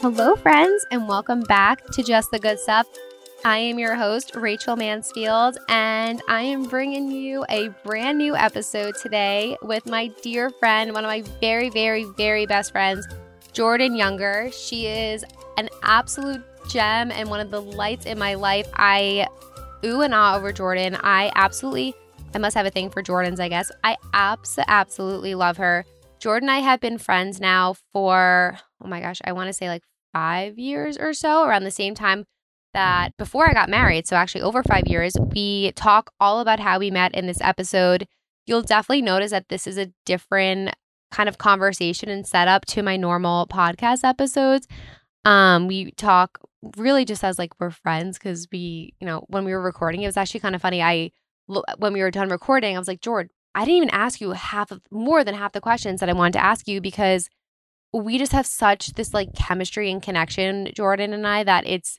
Hello, friends, and welcome back to Just the Good Stuff. I am your host, Rachel Mansfield, and I am bringing you a brand new episode today with my dear friend, one of my very, very, very best friends, Jordan Younger. She is an absolute gem and one of the lights in my life. I ooh and ah over Jordan. I absolutely, I must have a thing for Jordans, I guess. I abs- absolutely love her. Jordan and I have been friends now for, oh my gosh, I want to say like five years or so, around the same time that before I got married. So, actually, over five years, we talk all about how we met in this episode. You'll definitely notice that this is a different kind of conversation and setup to my normal podcast episodes. Um, we talk really just as like we're friends because we, you know, when we were recording, it was actually kind of funny. I, when we were done recording, I was like, George, I didn't even ask you half of more than half the questions that I wanted to ask you because we just have such this like chemistry and connection, Jordan and I, that it's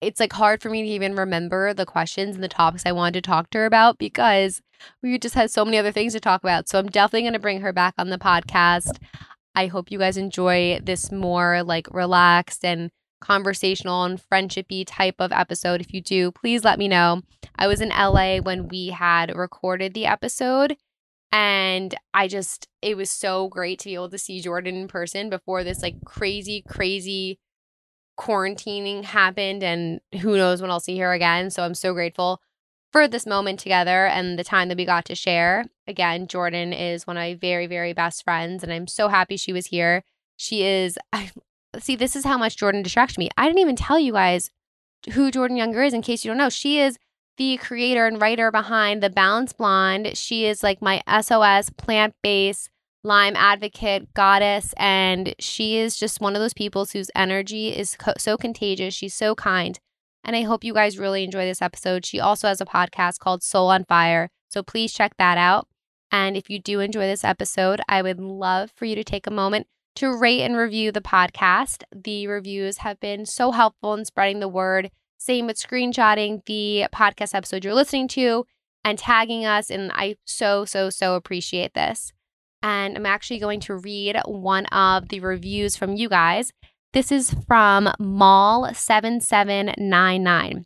it's like hard for me to even remember the questions and the topics I wanted to talk to her about because we just had so many other things to talk about. So I'm definitely going to bring her back on the podcast. I hope you guys enjoy this more like relaxed and conversational and friendshipy type of episode. If you do, please let me know. I was in LA when we had recorded the episode and I just it was so great to be able to see Jordan in person before this like crazy crazy quarantining happened and who knows when I'll see her again. So I'm so grateful for this moment together and the time that we got to share. Again, Jordan is one of my very very best friends and I'm so happy she was here. She is I, see, this is how much Jordan distracts me. I didn't even tell you guys who Jordan Younger is in case you don't know. She is the creator and writer behind The Balanced Blonde. She is like my SOS plant based Lyme advocate goddess. And she is just one of those people whose energy is co- so contagious. She's so kind. And I hope you guys really enjoy this episode. She also has a podcast called Soul on Fire. So please check that out. And if you do enjoy this episode, I would love for you to take a moment to rate and review the podcast. The reviews have been so helpful in spreading the word. Same with screenshotting the podcast episode you're listening to and tagging us. And I so, so, so appreciate this. And I'm actually going to read one of the reviews from you guys. This is from Mall7799.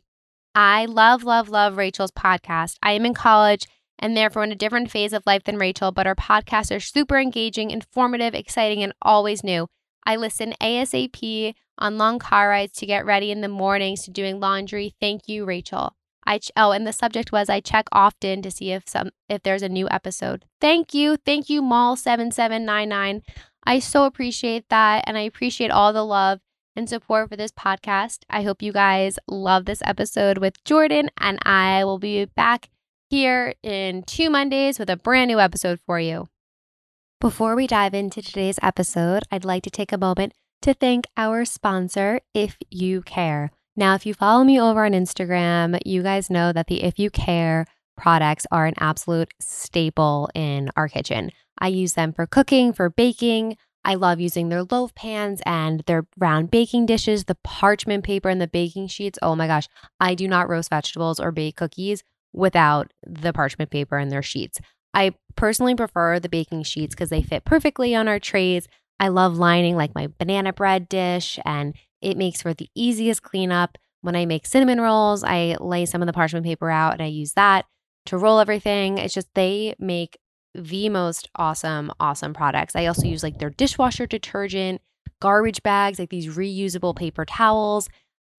I love, love, love Rachel's podcast. I am in college and therefore in a different phase of life than Rachel, but our podcasts are super engaging, informative, exciting, and always new. I listen ASAP on long car rides to get ready in the mornings to doing laundry. Thank you, Rachel. I ch- oh, and the subject was I check often to see if some if there's a new episode. Thank you, thank you, Mall seven seven nine nine. I so appreciate that, and I appreciate all the love and support for this podcast. I hope you guys love this episode with Jordan, and I will be back here in two Mondays with a brand new episode for you. Before we dive into today's episode, I'd like to take a moment to thank our sponsor, If You Care. Now, if you follow me over on Instagram, you guys know that the If You Care products are an absolute staple in our kitchen. I use them for cooking, for baking. I love using their loaf pans and their round baking dishes, the parchment paper and the baking sheets. Oh my gosh, I do not roast vegetables or bake cookies without the parchment paper and their sheets. I personally prefer the baking sheets because they fit perfectly on our trays. I love lining like my banana bread dish and it makes for the easiest cleanup. When I make cinnamon rolls, I lay some of the parchment paper out and I use that to roll everything. It's just they make the most awesome, awesome products. I also use like their dishwasher detergent, garbage bags, like these reusable paper towels.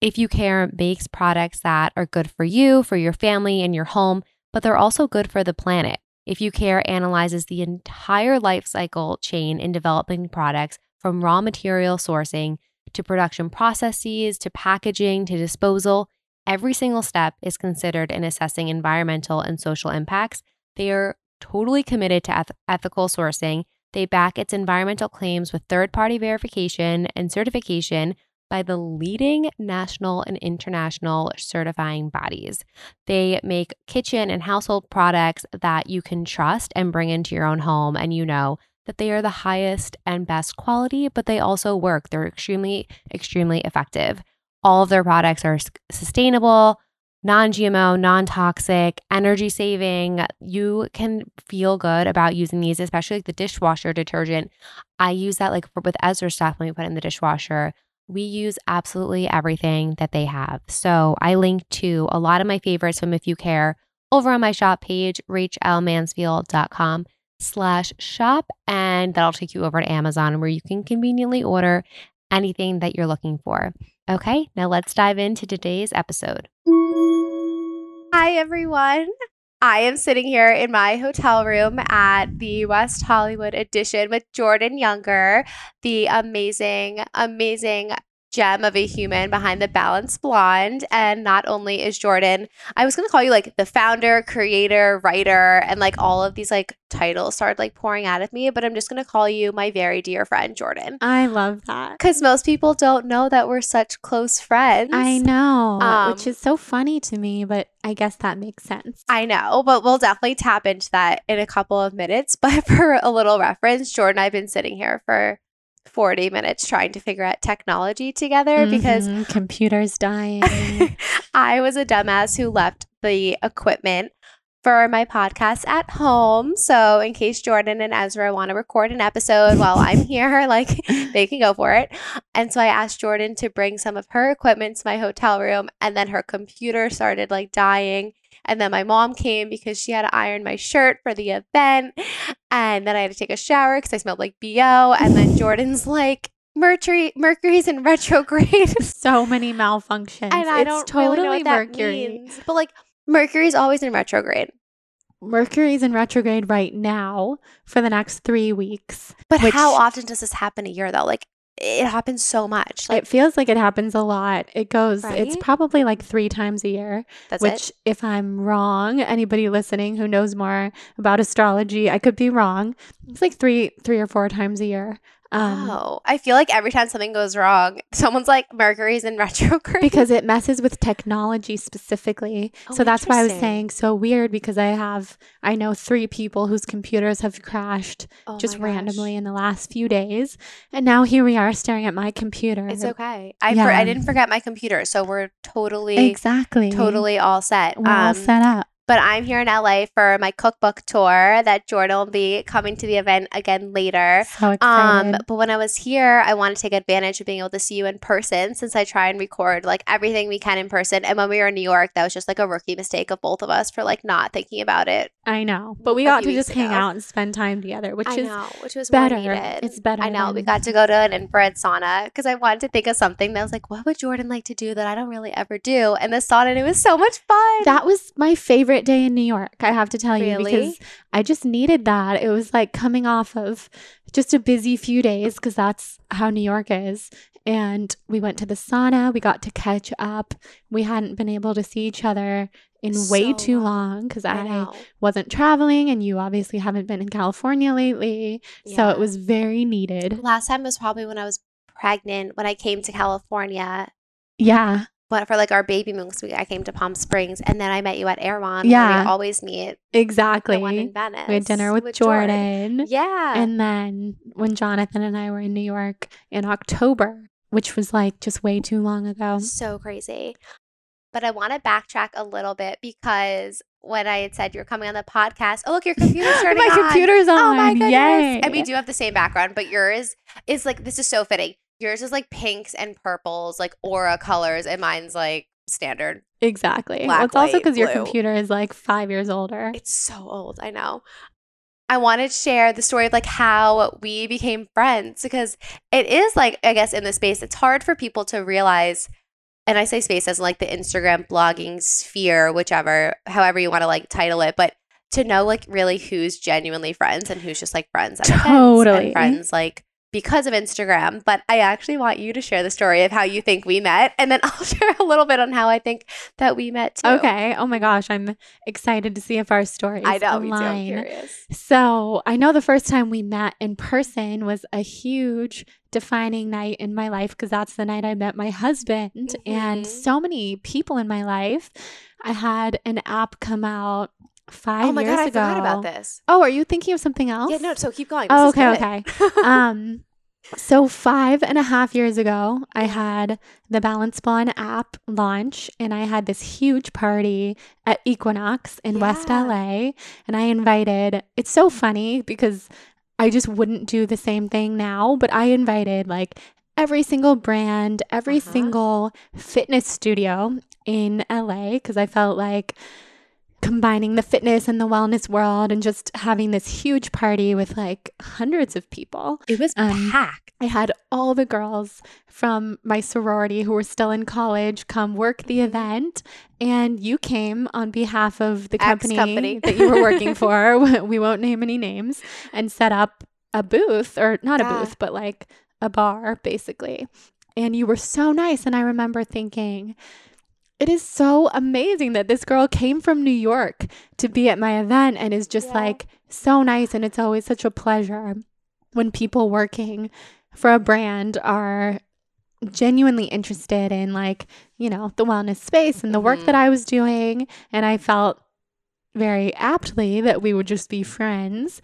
If You Care makes products that are good for you, for your family, and your home, but they're also good for the planet. If You Care analyzes the entire life cycle chain in developing products from raw material sourcing to production processes to packaging to disposal. Every single step is considered in assessing environmental and social impacts. They are totally committed to eth- ethical sourcing. They back its environmental claims with third party verification and certification by the leading national and international certifying bodies. They make kitchen and household products that you can trust and bring into your own home and you know that they are the highest and best quality, but they also work. They're extremely, extremely effective. All of their products are sustainable, non GMO, non toxic, energy saving. You can feel good about using these, especially like the dishwasher detergent. I use that like with Ezra stuff when we put in the dishwasher. We use absolutely everything that they have. So I link to a lot of my favorites from If You Care over on my shop page, rachelmansfield.com slash shop. And that'll take you over to Amazon where you can conveniently order anything that you're looking for. Okay, now let's dive into today's episode. Hi, everyone. I am sitting here in my hotel room at the West Hollywood edition with Jordan Younger, the amazing, amazing gem of a human behind the balanced blonde. And not only is Jordan, I was going to call you like the founder, creator, writer, and like all of these like titles started like pouring out of me, but I'm just going to call you my very dear friend, Jordan. I love that. Because most people don't know that we're such close friends. I know, um, which is so funny to me, but I guess that makes sense. I know, but we'll definitely tap into that in a couple of minutes. But for a little reference, Jordan I've been sitting here for 40 minutes trying to figure out technology together mm-hmm. because computers dying. I was a dumbass who left the equipment for my podcast at home. So, in case Jordan and Ezra want to record an episode while I'm here, like they can go for it. And so I asked Jordan to bring some of her equipment to my hotel room, and then her computer started like dying. And then my mom came because she had to iron my shirt for the event. And then I had to take a shower because I smelled like BO. And then Jordan's like, Mercury Mercury's in retrograde. so many malfunctions. And I it's don't totally really know what Mercury. That means. But like Mercury's always in retrograde. Mercury's in retrograde right now for the next three weeks. But which, how often does this happen a year though? Like it happens so much. Like, it feels like it happens a lot. It goes, right? it's probably like three times a year. That's which, it? if I'm wrong, anybody listening who knows more about astrology, I could be wrong. It's like three, three or four times a year. Um, oh, I feel like every time something goes wrong, someone's like Mercury's in retrograde because it messes with technology specifically. Oh, so that's why I was saying so weird because I have I know three people whose computers have crashed oh just randomly in the last few days, and now here we are staring at my computer. It's okay. I yeah. for, I didn't forget my computer, so we're totally exactly totally all set. We're um, all set up. But I'm here in LA for my cookbook tour that Jordan will be coming to the event again later. So. Um, but when I was here, I want to take advantage of being able to see you in person since I try and record like everything we can in person. And when we were in New York, that was just like a rookie mistake of both of us for like not thinking about it. I know. But we got to just ago. hang out and spend time together, which I is know, which was better. It's better. I know. Than... We got to go to an infrared sauna because I wanted to think of something that was like, what would Jordan like to do that I don't really ever do? And the sauna, and it was so much fun. That was my favorite day in New York. I have to tell you because I just needed that. It was like coming off of just a busy few days because that's how New York is. And we went to the sauna, we got to catch up. We hadn't been able to see each other in so way too long because I, I wasn't traveling and you obviously haven't been in California lately. Yeah. So it was very needed. Last time was probably when I was pregnant when I came to California. Yeah but for like our baby moon week, I came to Palm Springs, and then I met you at Erewhon. Yeah, we always meet. Exactly. The one in Venice. We had dinner with, with Jordan. Jordan. Yeah, and then when Jonathan and I were in New York in October, which was like just way too long ago. So crazy. But I want to backtrack a little bit because when I had said you're coming on the podcast, oh look, your computer's turning oh my on. My computer's on. Oh my goodness! Yay. And we do have the same background, but yours is like this is so fitting. Yours is like pinks and purples, like aura colors, and mine's like standard. Exactly. Black, well, it's also because your computer is like five years older. It's so old. I know. I wanted to share the story of like how we became friends because it is like, I guess, in the space, it's hard for people to realize. And I say space as like the Instagram blogging sphere, whichever, however you want to like title it, but to know like really who's genuinely friends and who's just like friends at totally. and friends like because of Instagram, but I actually want you to share the story of how you think we met. And then I'll share a little bit on how I think that we met too. Okay. Oh my gosh. I'm excited to see if our stories I know, align. Me too. I'm curious. So I know the first time we met in person was a huge defining night in my life because that's the night I met my husband mm-hmm. and so many people in my life. I had an app come out five oh my years God, I ago. forgot about this. Oh, are you thinking of something else? Yeah, no, so keep going. This oh, okay, okay. um, so five and a half years ago, I had the Balanced Blonde app launch, and I had this huge party at Equinox in yeah. West LA, and I invited. It's so funny because I just wouldn't do the same thing now, but I invited like every single brand, every Uh-huh. single fitness studio in LA because I felt like combining the fitness and the wellness world and just having this huge party with like hundreds of people. It was Um, packed. I had all the girls from my sorority who were still in college come work the event, and you came on behalf of the company, Ex-company. that you were working for. we won't name any names, and set up a booth, or not a booth, but like a bar, basically. And you were so nice. And I remember thinking, it is so amazing that this girl came from New York to be at my event and is just Yeah. like so nice. And it's always such a pleasure when people working for a brand are genuinely interested in like you know the wellness space and the work Mhm. that i was doing and i felt very aptly that we would just be friends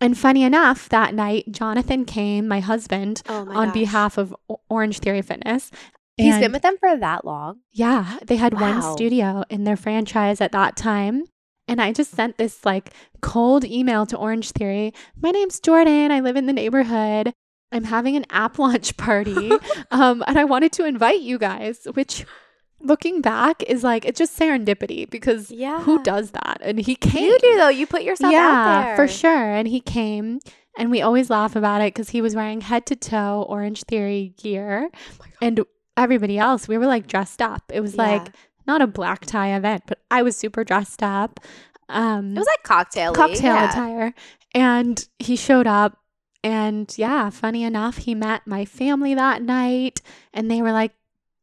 and funny enough that night jonathan came my husband Oh my on gosh. behalf of orange theory fitness He's And- been with them for that long. yeah, they had one studio in their franchise at that time. And I just sent this like cold email to Orange Theory. My name's Jordan. I live in the neighborhood. I'm having an app launch party. um, and I wanted to invite you guys, which looking back is like, it's just serendipity because Yeah. who does that? And he came. You do though. You put yourself yeah, out there for sure. And he came. And we always laugh about it because he was wearing head to toe Orange Theory gear. and everybody else, we were like dressed up. It was like not a black tie event, but I was super dressed up. Um, It was like cocktail. cocktail yeah. attire. And he showed up. And yeah, funny enough, he met my family that night. And they were like,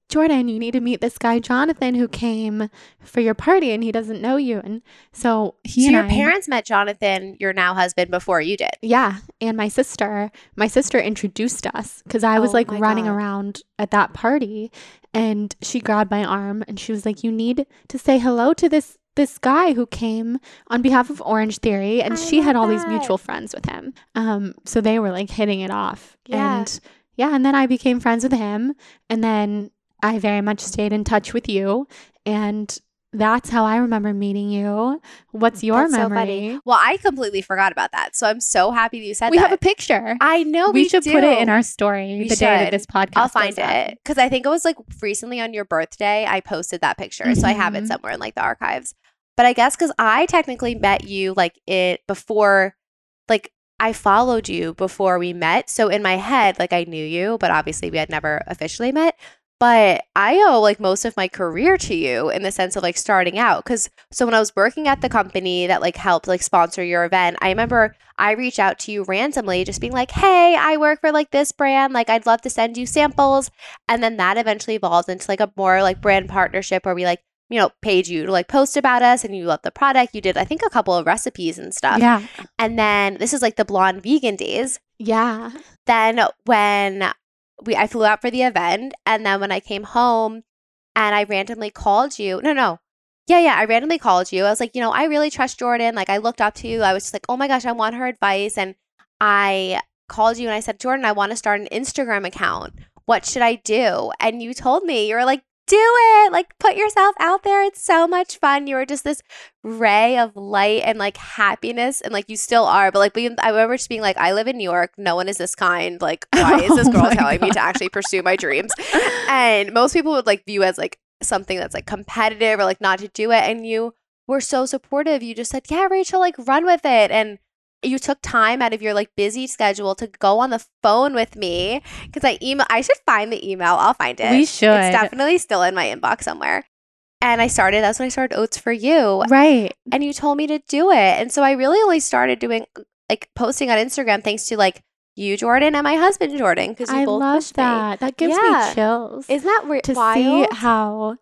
Jordan, you need to meet this guy, Jonathan, who came for your party and he doesn't know you. And so he So and your I- parents met Jonathan, your now husband, before you did. yeah, and my sister, my sister introduced us because I was Oh like running God. around at that party, and she grabbed my arm and she was like, "You need to say hello to this this guy who came on behalf of Orange Theory," and I she had all these mutual friends with him. Um, so they were like hitting it off, Yeah. and yeah, and then I became friends with him, and then I very much stayed in touch with you, and that's how I remember meeting you. What's your That's so memory? funny. Well, I completely forgot about that. So I'm so happy that you said that. we that. have a picture. I know we, we, should put it in our story We the day that this podcast. I'll find it because I think it was like recently on your birthday. I posted that picture, so I have it Mhm. somewhere in like the archives. But I guess because I technically met you like it before, like I followed you before we met. So in my head, like I knew you, but obviously we had never officially met. But I owe like most of my career to you in the sense of like starting out. Cause so when I was working at the company that like helped like sponsor your event, I remember I reached out to you randomly, just being like, hey, I work for like this brand. Like I'd love to send you samples. And then that eventually evolved into like a more like brand partnership where we like, you know, paid you to like post about us and you loved the product. You did, I think, a couple of recipes and stuff. Yeah, And then this is like the blonde vegan days. yeah. Then when we I flew out for the event and then when I came home and I randomly called you. No, no. Yeah, yeah. I randomly called you. I was like, you know, I really trust Jordan. Like I looked up to you. I was just like, oh my gosh, I want her advice. And I called you and I said, Jordan, I want to start an Instagram account. What should I do? And you told me, you were like, do it. Like put yourself out there. It's so much fun. You were just this ray of light and like happiness. And like you still are. But like I remember just being like, I live in New York. No one is this kind. Like, why is this Oh girl my telling me to actually pursue my dreams? And most people would like view as like something that's like competitive or like not to do it. And you were so supportive. You just said, Yeah, Rachel, like run with it. And you took time out of your like busy schedule to go on the phone with me because I email. I should find the email. I'll find it. We should. It's definitely still in my inbox somewhere. And I started. That's when I started Oats for You. Right. And you told me to do it. And so I really only started doing like posting on Instagram thanks to like you, Jordan, and my husband, Jordan, because you I both love pushed me. that. That gives Yeah. me chills. Isn't that weird? to wild? see how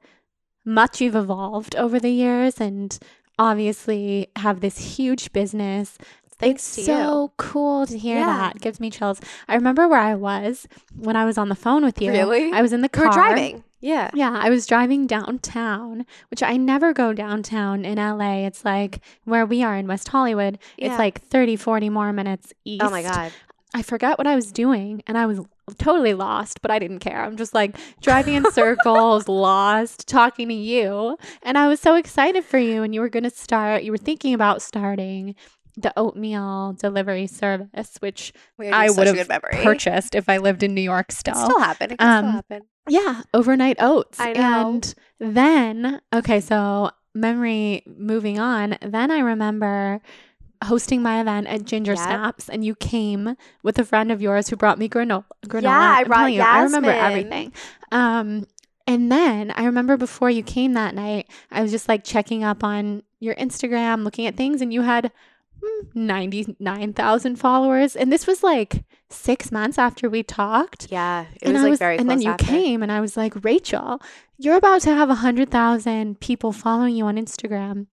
much you've evolved over the years and obviously have this huge business. Thanks it's to you. so cool to hear Yeah. that. It gives me chills. I remember where I was when I was on the phone with you. Really? I was in the You car. were driving. Yeah. Yeah, I was driving downtown, which I never go downtown in LA. It's like where we are in West Hollywood. Yeah. It's like 30, 40 more minutes east. Oh my God. I forgot what I was doing and I was totally lost, but I didn't care. I'm just like driving in circles, lost, talking to you. And I was so excited for you. And you were going to start, you were thinking about starting the oatmeal delivery service, which I would have purchased if I lived in New York still. still happen. It can Um, still happen. Yeah, overnight oats. I know. And then, okay, so memory moving on. Then I remember hosting my event at Ginger Yep. Snaps, and you came with a friend of yours who brought me granola. granola. I I'm brought you, I remember everything. Um, and then I remember before you came that night, I was just like checking up on your Instagram, looking at things, and you had 99,000 followers. And this was like six months after we talked Yeah, it and was I like was, very and then you after. came, and I was like, Rachel, you're about to have a hundred thousand people following you on Instagram.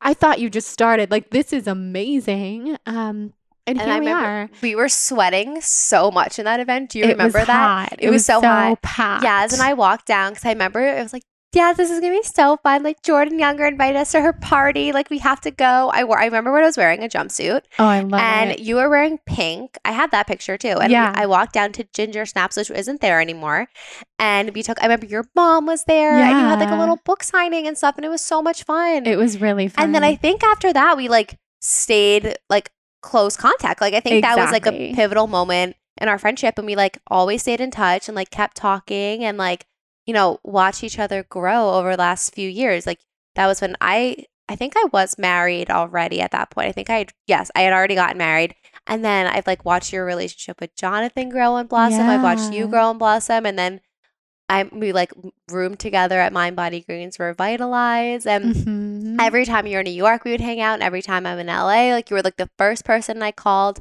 I thought you just started. Like, this is amazing. Um, and, And here I we are. We were sweating so much in that event. Do you It remember was that? hot. It was so hot. packed. Yaz and I walked down because I remember it was like, yeah, this is gonna be so fun. Like Jordan Younger invited us to her party. Like we have to go. I wore. I remember when I was wearing a jumpsuit, Oh, I love and it. And you were wearing pink. I had that picture too. And Yeah. I walked down to Ginger Snaps, which isn't there anymore. And we took. I remember your mom was there, Yeah. and you had like a little book signing and stuff, and it was so much fun. It was really fun. and then I think after that, we like stayed like close contact. Like I think that was like a pivotal moment in our friendship, and we like always stayed in touch and like kept talking and like you know watch each other grow over the last few years. Like that was when I I think I was married already at that point. I think I had yes I had already gotten married, and then I've like watched your relationship with Jonathan grow and blossom. I've watched you grow and blossom, and then. I we like roomed together at mindbodygreen's Revitalize and Mhm. every time you were in New York, we would hang out. And every time I'm in LA, like you were like the first person I called.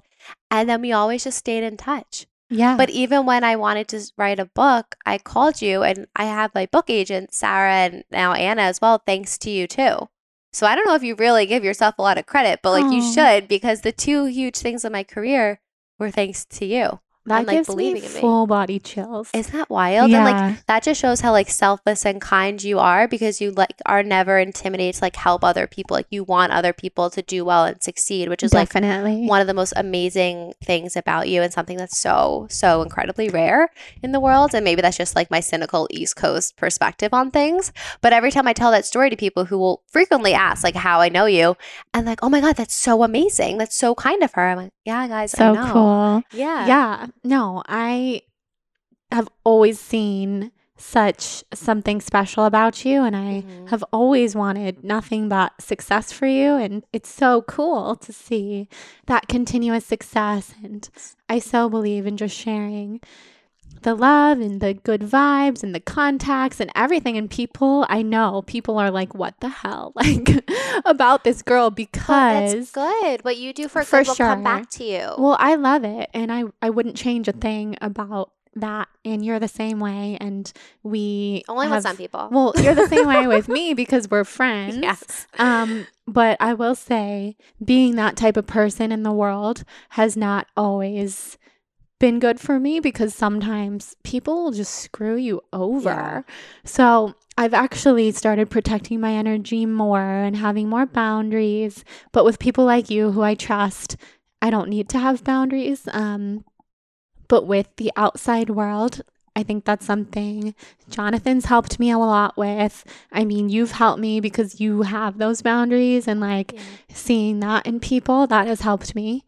And then we always just stayed in touch. Yeah. But even when I wanted to write a book, I called you and I have my book agent, Sarah, and now Anna as well, thanks to you too. So I don't know if you really give yourself a lot of credit, but like you should because the two huge things in my career were thanks to you. That and, like, gives me believing in me. full body chills. Isn't that wild? yeah. And like that just shows how like selfless and kind you are because you like are never intimidated to like help other people. Like you want other people to do well and succeed, which is like Definitely. one of the most amazing things about you and something that's so so incredibly rare in the world and maybe that's just like my cynical east coast perspective on things but every time i tell that story to people who will frequently ask like how i know you and like oh my god that's so amazing that's so kind of her i'm like yeah guys I so know. cool. yeah Yeah. No, I have always seen such something special about you and I Mhm. have always wanted nothing but success for you and it's so cool to see that continuous success and I so believe in just sharing the love and the good vibes and the contacts and everything. And people I know people are like what the hell? Like about this girl because that's good. What you do for, For good will come back to you. Well, I love it, and I I wouldn't change a thing about that. And you're the same way, and we only have, with some people. Well, you're the same way with me because we're friends. yes. Um, but I will say, being that type of person in the world has not always been good for me because sometimes people will just screw you over. Yeah. So I've actually started protecting my energy more and having more boundaries. But with people like you who I trust, I don't need to have boundaries. Um, but with the outside world, I think that's something Jonathan's helped me a lot with. I mean, you've helped me because you have those boundaries and like Yeah. seeing that in people, that has helped me.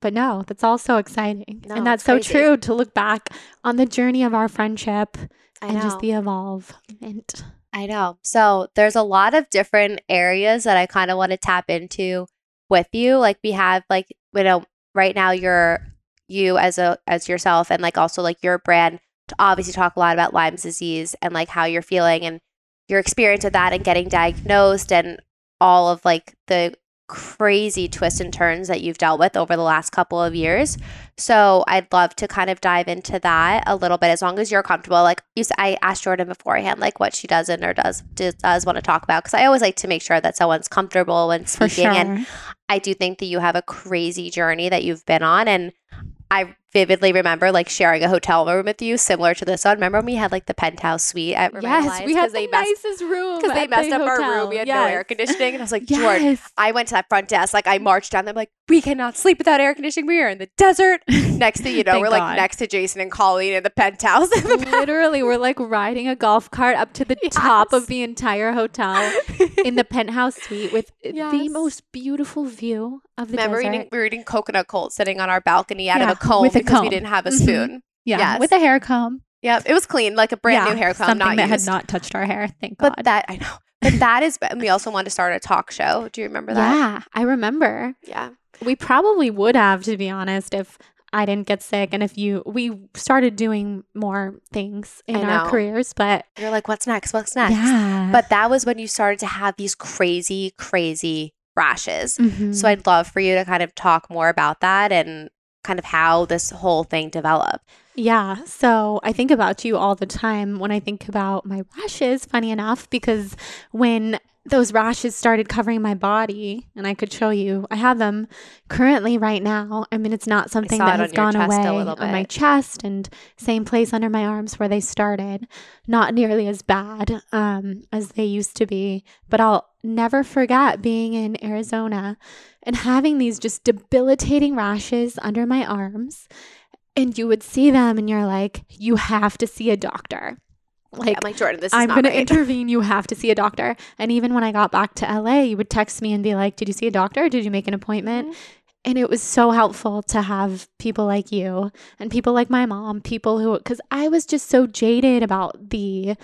But no, that's all so exciting. No, and that's so crazy. true to look back on the journey of our friendship I and just the evolvement. I know. So there's a lot of different areas that I kind of want to tap into with you. Like we have like you know right now you're you as a as yourself and like also like your brand to obviously talk a lot about Lyme's disease and like how you're feeling and your experience with that and getting diagnosed and all of like the crazy twists and turns that you've dealt with over the last couple of years. So I'd love to kind of dive into that a little bit as long as you're comfortable. Like you s- I asked Jordan beforehand like what she doesn't or does does, does want to talk about because I always like to make sure that someone's comfortable when speaking sure. and I do think that you have a crazy journey that you've been on and I vividly remember like sharing a hotel room with you, similar to this one. Remember when we had like the penthouse suite at yes, we had the they nicest room because they messed the up our room. We had no air conditioning, and I was like, George, Yes. I went to that front desk. Like I marched down. there, I'm like, we cannot sleep without air conditioning. We are in the desert. Next thing you know, Thank we're like next to Jason and Colleen in the penthouse. In the Literally, we're like riding a golf cart up to the top of the entire hotel in the penthouse suite with uh, the Yes. most beautiful view of the Remember desert. eating, we were eating coconut cold sitting on our balcony out Yeah, of a comb with a because we didn't have a Mhm. spoon. yeah, yes. with a hair comb. Yep, it was clean, like a brand Yeah, new hair comb, something not that used. had not touched our hair. Thank God. but that I know. But that is, and we also wanted to start a talk show. Do you remember that? yeah, I remember. Yeah. We probably would have, to be honest, if I didn't get sick and if you we started doing more things in our careers. But You're like, what's next? What's next? yeah, But that was when you started to have these crazy, crazy rashes. Mhm. So I'd love for you to kind of talk more about that and kind of how this whole thing developed. Yeah. So I think about you all the time when I think about my rashes, funny enough, because when those rashes started covering my body, and I could show you, I have them currently right now. I mean, it's not something that has gone away on my chest and same place under my arms where they started. Not nearly as bad um, as they used to be, but I'll never forget being in Arizona and having these just debilitating rashes under my arms and you would see them and you're like you have to see a doctor like I'm like, Jordan, this is i'm not going to intervene you have to see a doctor and even when i got back to la you would text me and be like did you see a doctor did you make an appointment Mhm. and it was so helpful to have people like you and people like my mom people who because i was just so jaded about the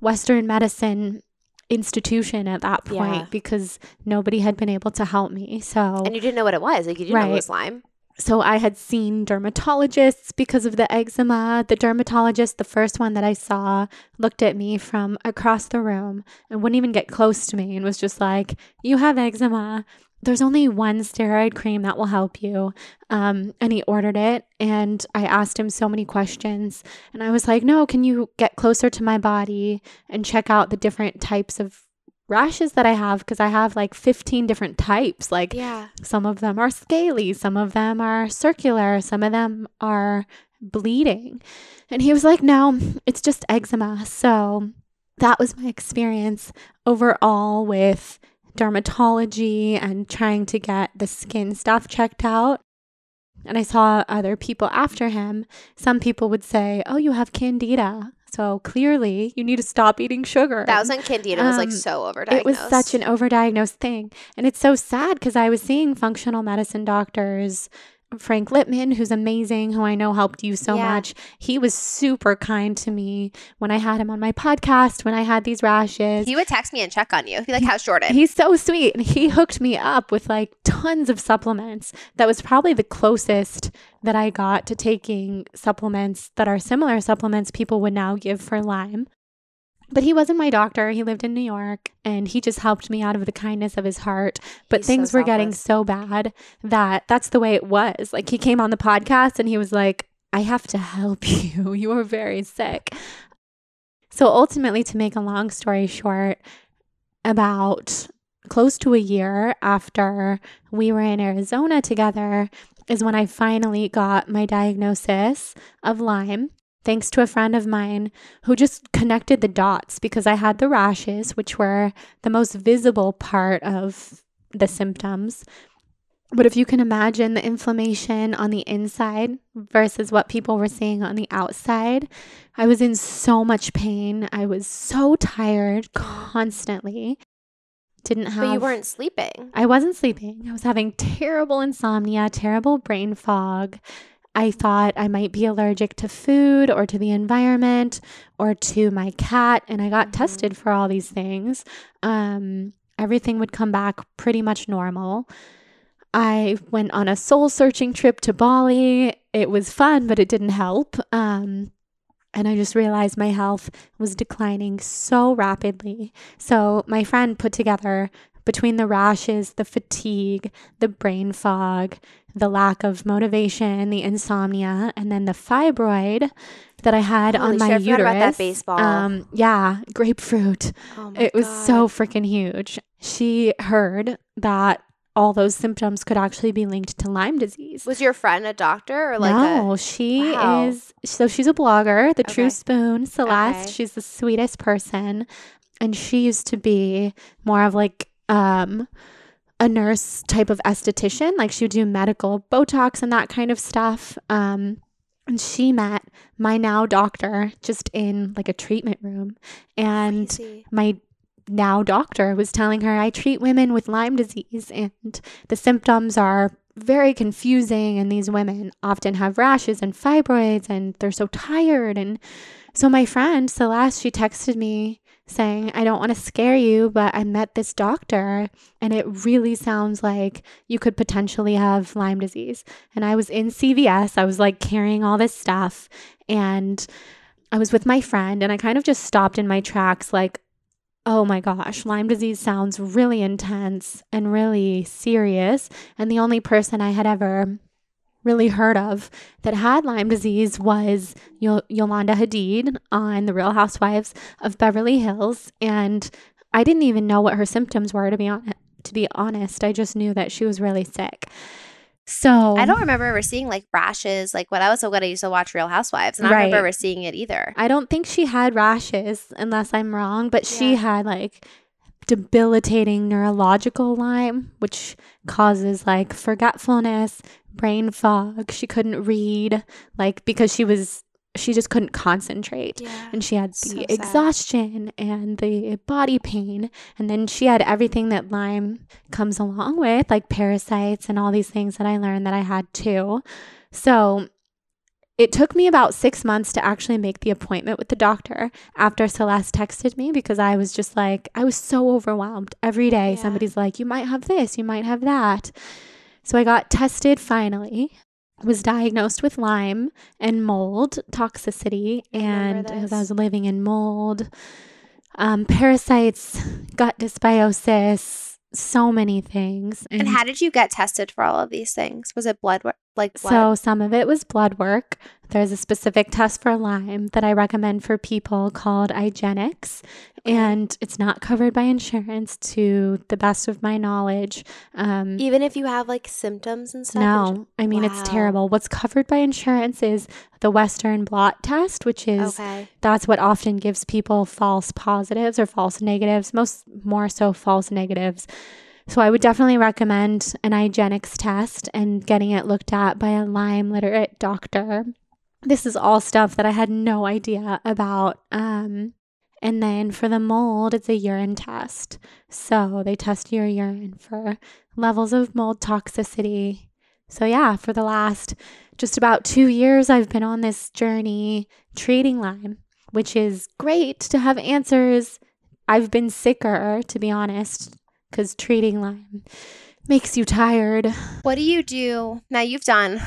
western medicine institution at that point Yeah. because nobody had been able to help me so And you didn't know what it was. Like, you didn't know it was Lyme. So I had seen dermatologists because of the eczema. The dermatologist, the first one that I saw, looked at me from across the room and wouldn't even get close to me and was just like, You have eczema. There's only one steroid cream that will help you. Um, and he ordered it. And I asked him so many questions. And I was like, No, can you get closer to my body and check out the different types of rashes that I have? Because I have like 15 different types. Like, Yeah. some of them are scaly, some of them are circular, some of them are bleeding. And he was like, No, it's just eczema. So that was my experience overall with dermatology and trying to get the skin stuff checked out. And I saw other people after him. Some people would say, Oh, you have candida. So clearly you need to stop eating sugar. That was when Candida It was like Um, so overdiagnosed. It was such an overdiagnosed thing. And it's so sad because I was seeing functional medicine doctors. Frank Lipman, who's amazing, who I know helped you so Yeah. much. He was super kind to me when I had him on my podcast, when I had these rashes. He would text me and check on you. He'd be like, how's Jordan? He's so sweet. And he hooked me up with like tons of supplements. That was probably the closest that I got to taking supplements that are similar supplements people would now give for Lyme. But he wasn't my doctor. He lived in New York and he just helped me out of the kindness of his heart. But He's so things were getting so bad that that's the way it was. Like he came on the podcast and he was like, I have to help you. You are very sick. So ultimately, to make a long story short, about close to a year after we were in Arizona together is when I finally got my diagnosis of Lyme. Thanks to a friend of mine who just connected the dots because I had the rashes, which were the most visible part of the symptoms. But if you can imagine the inflammation on the inside versus what people were seeing on the outside, I was in so much pain. I was so tired constantly. Didn't have but you weren't sleeping. I wasn't sleeping. I was having terrible insomnia, terrible brain fog. I thought I might be allergic to food or to the environment or to my cat. And I got Mhm. tested for all these things. Um, everything would come back pretty much normal. I went on a soul searching trip to Bali. It was fun, but it didn't help. Um, and I just realized my health was declining so rapidly. So, my friend put together between the rashes, the fatigue, the brain fog, the lack of motivation, the insomnia, and then the fibroid that I had Holy on my shit, uterus. about that baseball. Um, yeah, grapefruit. Oh my It was God. so freaking huge. She heard that all those symptoms could actually be linked to Lyme disease. Was your friend a doctor or like no, a she Wow. is so she's a blogger, the Okay. True Spoon, Celeste. Okay. She's the sweetest person. And she used to be more of like um a nurse type of esthetician. Like she would do medical Botox and that kind of stuff. Um and she met my now doctor just in like a treatment room. And crazy? my now doctor was telling her I treat women with Lyme disease and the symptoms are very confusing and these women often have rashes and fibroids and they're so tired and so my friend Celeste she texted me saying I don't want to scare you but I met this doctor and it really sounds like you could potentially have Lyme disease and I was in CVS I was like carrying all this stuff and I was with my friend and I kind of just stopped in my tracks like oh my gosh, Lyme disease sounds really intense and really serious. And the only person I had ever really heard of that had Lyme disease was Yol- Yolanda Hadid on The Real Housewives of Beverly Hills. And I didn't even know what her symptoms were, to be honest. To be honest, I just knew that she was really sick. So I don't remember ever seeing like rashes. Like when I was so good, I used to watch Real Housewives, and I don't remember Right. ever seeing it either. I don't think she had rashes, unless I'm wrong, but she had like debilitating neurological Lyme, which causes like forgetfulness, brain fog. She couldn't read, like, because she was, she just couldn't concentrate. Yeah. And she had the sad. exhaustion and the body pain. And then she had everything that Lyme comes along with, like parasites and all these things that I learned that I had too. So it took me about six months to actually make the appointment with the doctor after Celeste texted me because I was just like, I was so overwhelmed. Every day, Yeah. somebody's like, you might have this, you might have that. So I got tested finally, was diagnosed with Lyme and mold toxicity. And as. I was living in mold, um, parasites, gut dysbiosis, so many things. And how did you get tested for all of these things? Was it blood work? Like blood? So some of it was blood work. There's a specific test for Lyme that I recommend for people called IGeneX, and it's not covered by insurance to the best of my knowledge. Um, even if you have like symptoms and stuff. no, I mean Wow. it's terrible. What's covered by insurance is the Western blot test, which is Okay. that's what often gives people false positives or false negatives, most more so false negatives. So I would definitely recommend an IGeneX test and getting it looked at by a Lyme literate doctor. This is all stuff that I had no idea about. Um, and then for the mold, it's a urine test. So they test your urine for levels of mold toxicity. So, yeah, for the last just about two years, I've been on this journey treating Lyme, which is great to have answers. I've been sicker, to be honest, because treating Lyme makes you tired. What do you do now? You've done.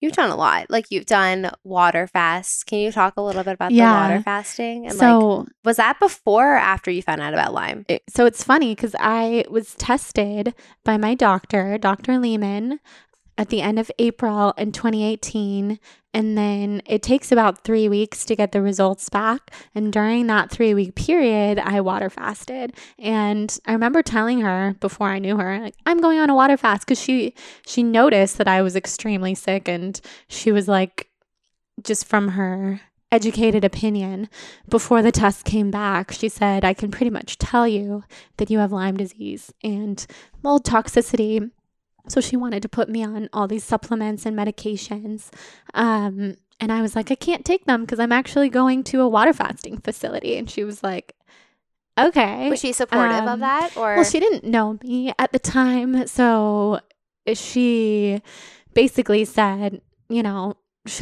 You've done a lot. Like you've done water fasts. Can you talk a little bit about Yeah. the water fasting? And like, so, was that before or after you found out about Lyme? it- so it's funny because I was tested by my doctor, Dr. Lehman, at the end of April in 2018. And then it takes about three weeks to get the results back. And during that three week period, I water fasted. And I remember telling her before I knew her, like, I'm going on a water fast because she she noticed that I was extremely sick and she was like just from her educated opinion before the test came back she said i can pretty much tell you that you have lyme disease and mold toxicity so she wanted to put me on all these supplements and medications um, and i was like i can't take them because i'm actually going to a water fasting facility and she was like okay Was she supportive Um, of that? Or well, she didn't know me at the time. So she basically said, you know,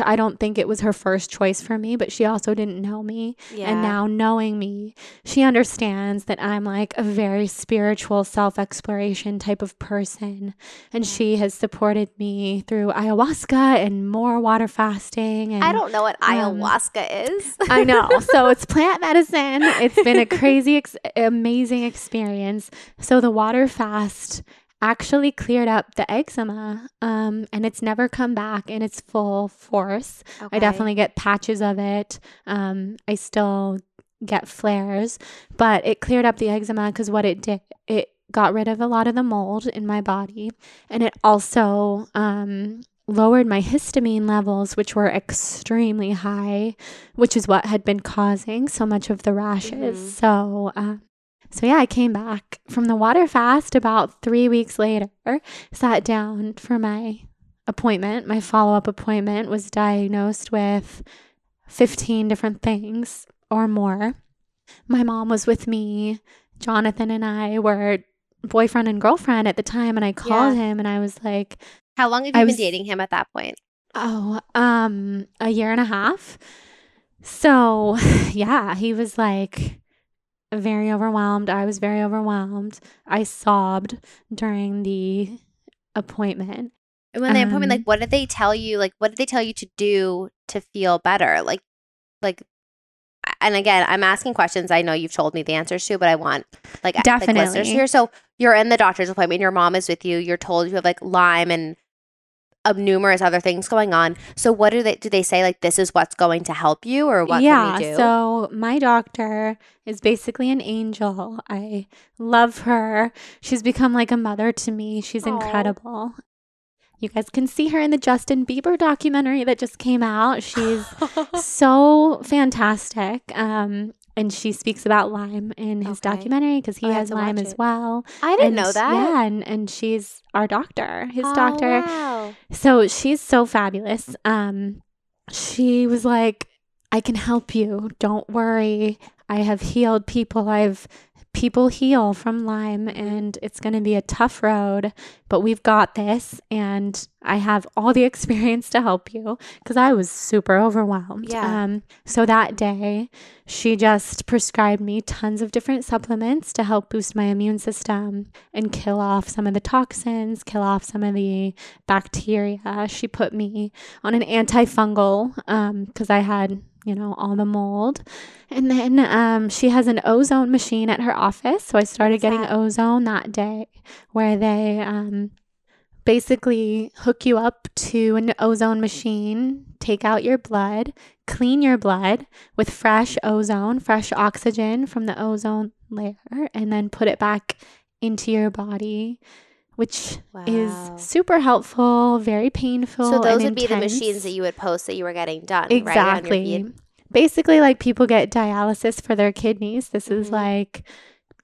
I don't think it was her first choice for me, but she also didn't know me. yeah. And now knowing me, she understands that I'm like a very spiritual self exploration type of person. And she has supported me through ayahuasca and more water fasting. And I don't know what um, ayahuasca is. I know. So it's plant medicine. It's been a crazy, ex- amazing experience. So the water fast actually cleared up the eczema um, and it's never come back in its full force. I definitely get patches of it. Um, I still get flares, but it cleared up the eczema because what it did, it got rid of a lot of the mold in my body. And it also um, lowered my histamine levels, which were extremely high, which is what had been causing so much of the rashes. Mm-hmm. So, uh, so yeah, I came back from the water fast about three weeks later, sat down for my appointment, my follow up appointment, was diagnosed with 15 different things or more. My mom was with me. Jonathan and I were boyfriend and girlfriend at the time and I called yeah. him and I was like How long have you I been was, dating him at that point? Oh, um a year and a half. So, yeah, he was like very overwhelmed. I was very overwhelmed. I sobbed during the appointment. And when the um, appointment, like, what did they tell you? Like, what did they tell you to do to feel better? Like, like, and again, I'm asking questions I know you've told me the answers to, but I want like definitely like, listeners here. So you're in the doctor's appointment. Your mom is with you. You're told you have like Lyme and of numerous other things going on. So what do they do they say like this is what's going to help you or what yeah, So my doctor is basically an angel. I love her. She's become like a mother to me. She's Aww. incredible. You guys can see her in the Justin Bieber documentary that just came out. She's so fantastic. Um, and she speaks about Lyme in his okay. documentary because he oh, has Lyme as well. I didn't and, know that. Yeah, and, and she's our doctor, his oh, doctor. Wow. So she's so fabulous. Um, she was like, I can help you. Don't worry. I have healed people. I've people heal from Lyme and it's going to be a tough road, but we've got this. And I have all the experience to help you because I was super overwhelmed. Yeah. Um, so that day, she just prescribed me tons of different supplements to help boost my immune system and kill off some of the toxins, kill off some of the bacteria. She put me on an antifungal because um, I had you know, all the mold. And then um, she has an ozone machine at her office. So I started getting that? ozone that day where they um, basically hook you up to an ozone machine, take out your blood, clean your blood with fresh ozone, fresh oxygen from the ozone layer, and then put it back into your body which wow. is super helpful, very painful. So those would be the machines that you would post that you were getting done. Exactly. Right? Basically, like people get dialysis for their kidneys. This mm-hmm. is like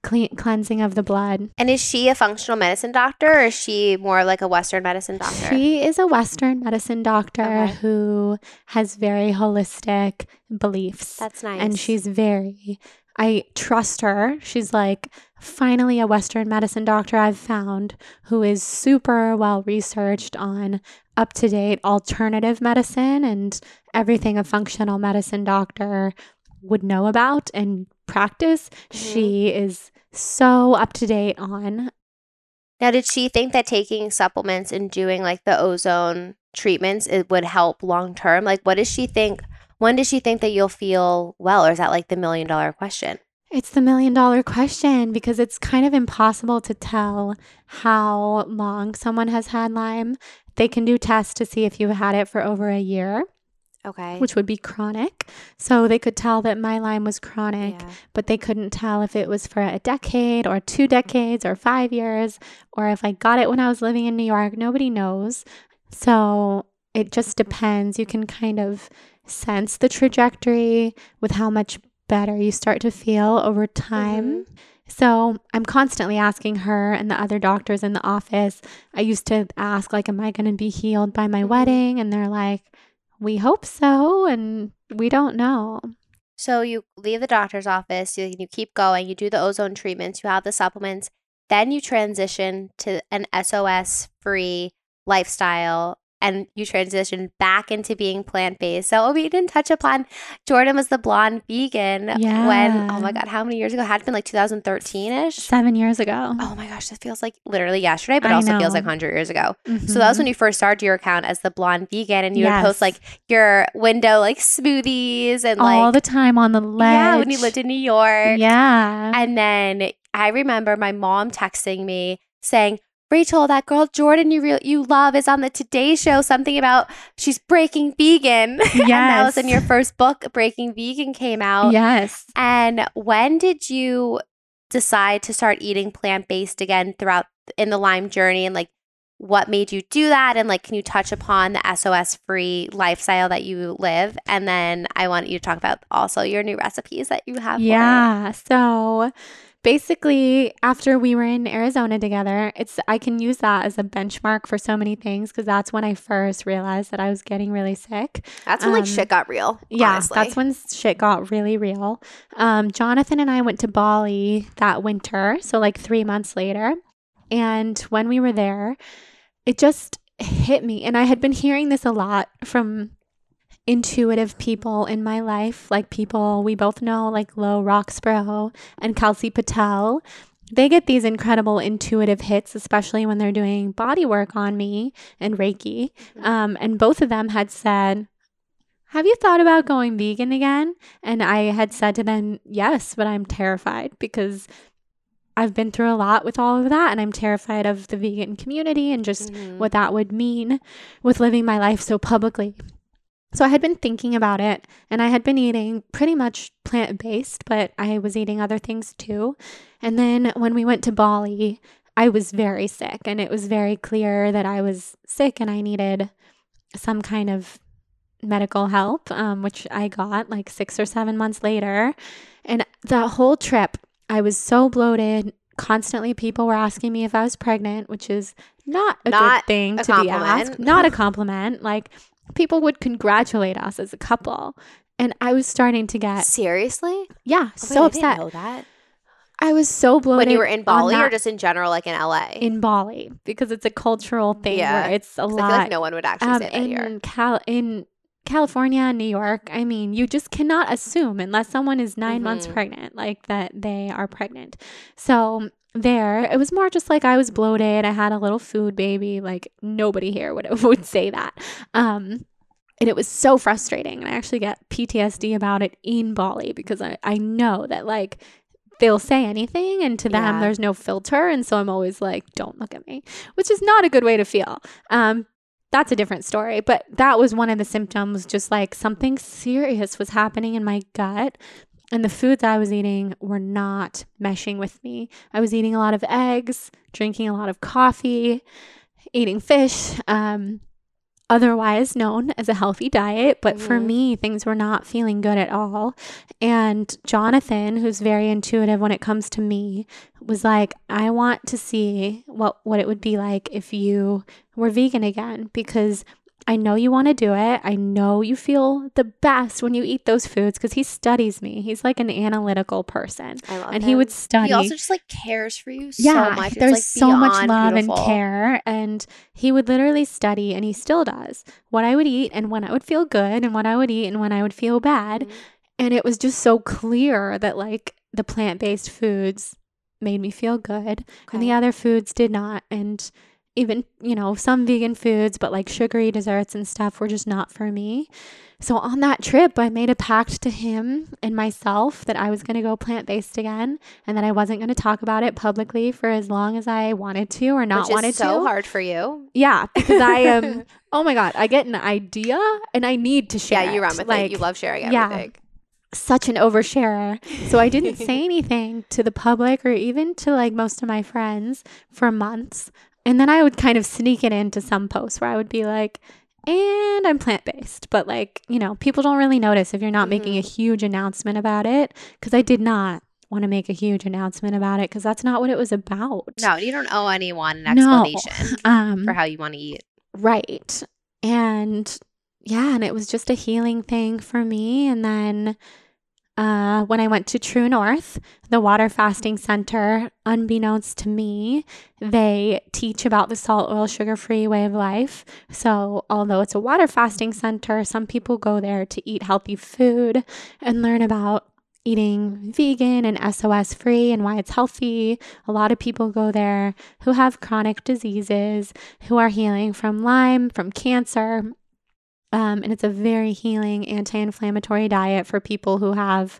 clean, cleansing of the blood. And is she a functional medicine doctor or is she more like a Western medicine doctor? She is a Western medicine doctor okay. who has very holistic beliefs. That's nice. And she's very I trust her. She's like finally a Western medicine doctor I've found who is super well researched on up to date alternative medicine and everything a functional medicine doctor would know about and practice. Mm-hmm. She is so up to date on. Now, did she think that taking supplements and doing like the ozone treatments it would help long term? Like, what does she think? When does she think that you'll feel well? Or is that like the million dollar question? It's the million dollar question because it's kind of impossible to tell how long someone has had Lyme. They can do tests to see if you've had it for over a year. Okay. Which would be chronic. So they could tell that my Lyme was chronic, yeah. but they couldn't tell if it was for a decade or two decades or five years or if I got it when I was living in New York. Nobody knows. So it just mm-hmm. depends. You can kind of sense the trajectory with how much better you start to feel over time. Mm-hmm. So I'm constantly asking her and the other doctors in the office. I used to ask, like, am I going to be healed by my mm-hmm. wedding? And they're like, we hope so. And we don't know. So you leave the doctor's office, you, you keep going, you do the ozone treatments, you have the supplements, then you transition to an SOS free lifestyle and you transitioned back into being plant based. So we didn't touch upon Jordan was the blonde vegan yeah. when oh my god, how many years ago? It had been like 2013 ish, seven years ago. Oh my gosh, that feels like literally yesterday, but I also know. feels like 100 years ago. Mm-hmm. So that was when you first started your account as the blonde vegan, and you yes. would post like your window like smoothies and like all the time on the ledge. Yeah, when you lived in New York. Yeah, and then I remember my mom texting me saying Rachel, that girl Jordan you re- you love is on the Today Show. Something about she's breaking vegan. Yes, and that was in your first book. Breaking Vegan came out. Yes. And when did you decide to start eating plant based again throughout in the Lyme journey and like what made you do that and like can you touch upon the SOS free lifestyle that you live and then I want you to talk about also your new recipes that you have yeah so basically after we were in Arizona together it's I can use that as a benchmark for so many things because that's when I first realized that I was getting really sick that's when um, like shit got real yeah honestly. that's when shit got really real um, Jonathan and I went to Bali that winter so like 3 months later and when we were there it just hit me. And I had been hearing this a lot from intuitive people in my life, like people we both know, like Lo Roxburgh and Kelsey Patel. They get these incredible intuitive hits, especially when they're doing body work on me and Reiki. Mm-hmm. Um, and both of them had said, have you thought about going vegan again? And I had said to them, yes, but I'm terrified because I've been through a lot with all of that, and I'm terrified of the vegan community and just mm-hmm. what that would mean with living my life so publicly. So I had been thinking about it, and I had been eating pretty much plant based, but I was eating other things too. And then when we went to Bali, I was very sick, and it was very clear that I was sick and I needed some kind of medical help, um, which I got like six or seven months later. And the whole trip, I was so bloated. Constantly, people were asking me if I was pregnant, which is not a not good thing to compliment. be asked. Not a compliment. Like, people would congratulate us as a couple. And I was starting to get. Seriously? Yeah, oh, so upset. know that. I was so blown. When you were in Bali or just in general, like in LA? In Bali, because it's a cultural thing yeah. where it's a lot. I feel like no one would actually um, say that in here. Cal- in California, New York, I mean, you just cannot assume unless someone is 9 mm-hmm. months pregnant, like that they are pregnant. So there, it was more just like I was bloated. I had a little food baby. Like nobody here would would say that. Um, and it was so frustrating. And I actually get PTSD about it in Bali because I, I know that like they'll say anything and to them yeah. there's no filter and so i'm always like don't look at me which is not a good way to feel um, that's a different story. But that was one of the symptoms, just like something serious was happening in my gut. And the foods I was eating were not meshing with me. I was eating a lot of eggs, drinking a lot of coffee, eating fish. Um, otherwise known as a healthy diet. But mm-hmm. for me, things were not feeling good at all. And Jonathan, who's very intuitive when it comes to me, was like, I want to see what, what it would be like if you were vegan again because I know you want to do it. I know you feel the best when you eat those foods because he studies me. He's like an analytical person. I love and him. he would study. He also just like cares for you yeah, so much. There's like so much love beautiful. and care. And he would literally study, and he still does, what I would eat and when I would feel good and what I would eat and when I would feel bad. Mm-hmm. And it was just so clear that like the plant based foods made me feel good okay. and the other foods did not. And even, you know, some vegan foods, but like sugary desserts and stuff were just not for me. So on that trip, I made a pact to him and myself that I was going to go plant based again and that I wasn't going to talk about it publicly for as long as I wanted to or not Which wanted so to. so hard for you. Yeah, because I am, oh my God, I get an idea and I need to share Yeah, you run with like, it. You love sharing everything. Yeah such an oversharer. So I didn't say anything to the public or even to like most of my friends for months. And then I would kind of sneak it into some posts where I would be like, and I'm plant based. But like, you know, people don't really notice if you're not mm-hmm. making a mm-hmm. huge announcement about it. Cause I did not want to make a huge announcement about it because that's not what it was about. No, you don't owe anyone an explanation no. um, for how you want to eat. Right. And yeah, and it was just a healing thing for me. And then uh, when I went to True North, the water fasting center, unbeknownst to me, they teach about the salt, oil, sugar free way of life. So, although it's a water fasting center, some people go there to eat healthy food and learn about eating vegan and SOS free and why it's healthy. A lot of people go there who have chronic diseases, who are healing from Lyme, from cancer, um, and it's a very healing anti inflammatory diet for people who have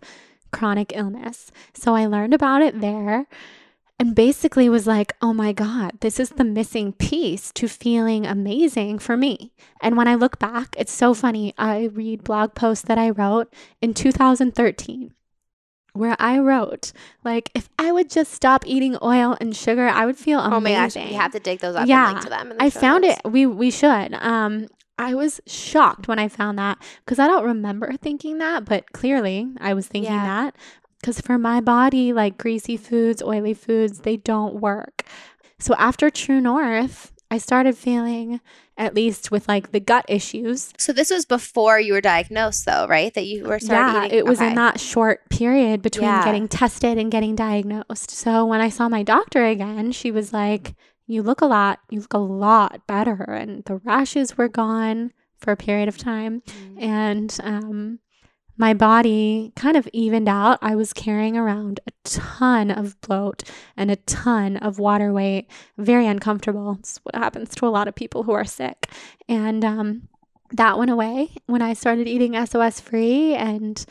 chronic illness. So I learned about it there and basically was like, oh my God, this is the missing piece to feeling amazing for me. And when I look back, it's so funny. I read blog posts that I wrote in 2013. where I wrote, like, if I would just stop eating oil and sugar, I would feel amazing. Oh my gosh, we have to dig those up yeah, and link to them. I found notes. it. We we should. Um, I was shocked when I found that because I don't remember thinking that, but clearly I was thinking yeah. that because for my body, like greasy foods, oily foods, they don't work. So after True North, I started feeling, at least with like the gut issues. So this was before you were diagnosed, though, right? That you were starting. Yeah, eating? it was okay. in that short period between yeah. getting tested and getting diagnosed. So when I saw my doctor again, she was like, "You look a lot. You look a lot better." And the rashes were gone for a period of time, mm-hmm. and um, my body kind of evened out. I was carrying around a ton of bloat and a ton of water weight, very uncomfortable. It's what happens to a lot of people who are sick. And um, that went away when I started eating SOS free. And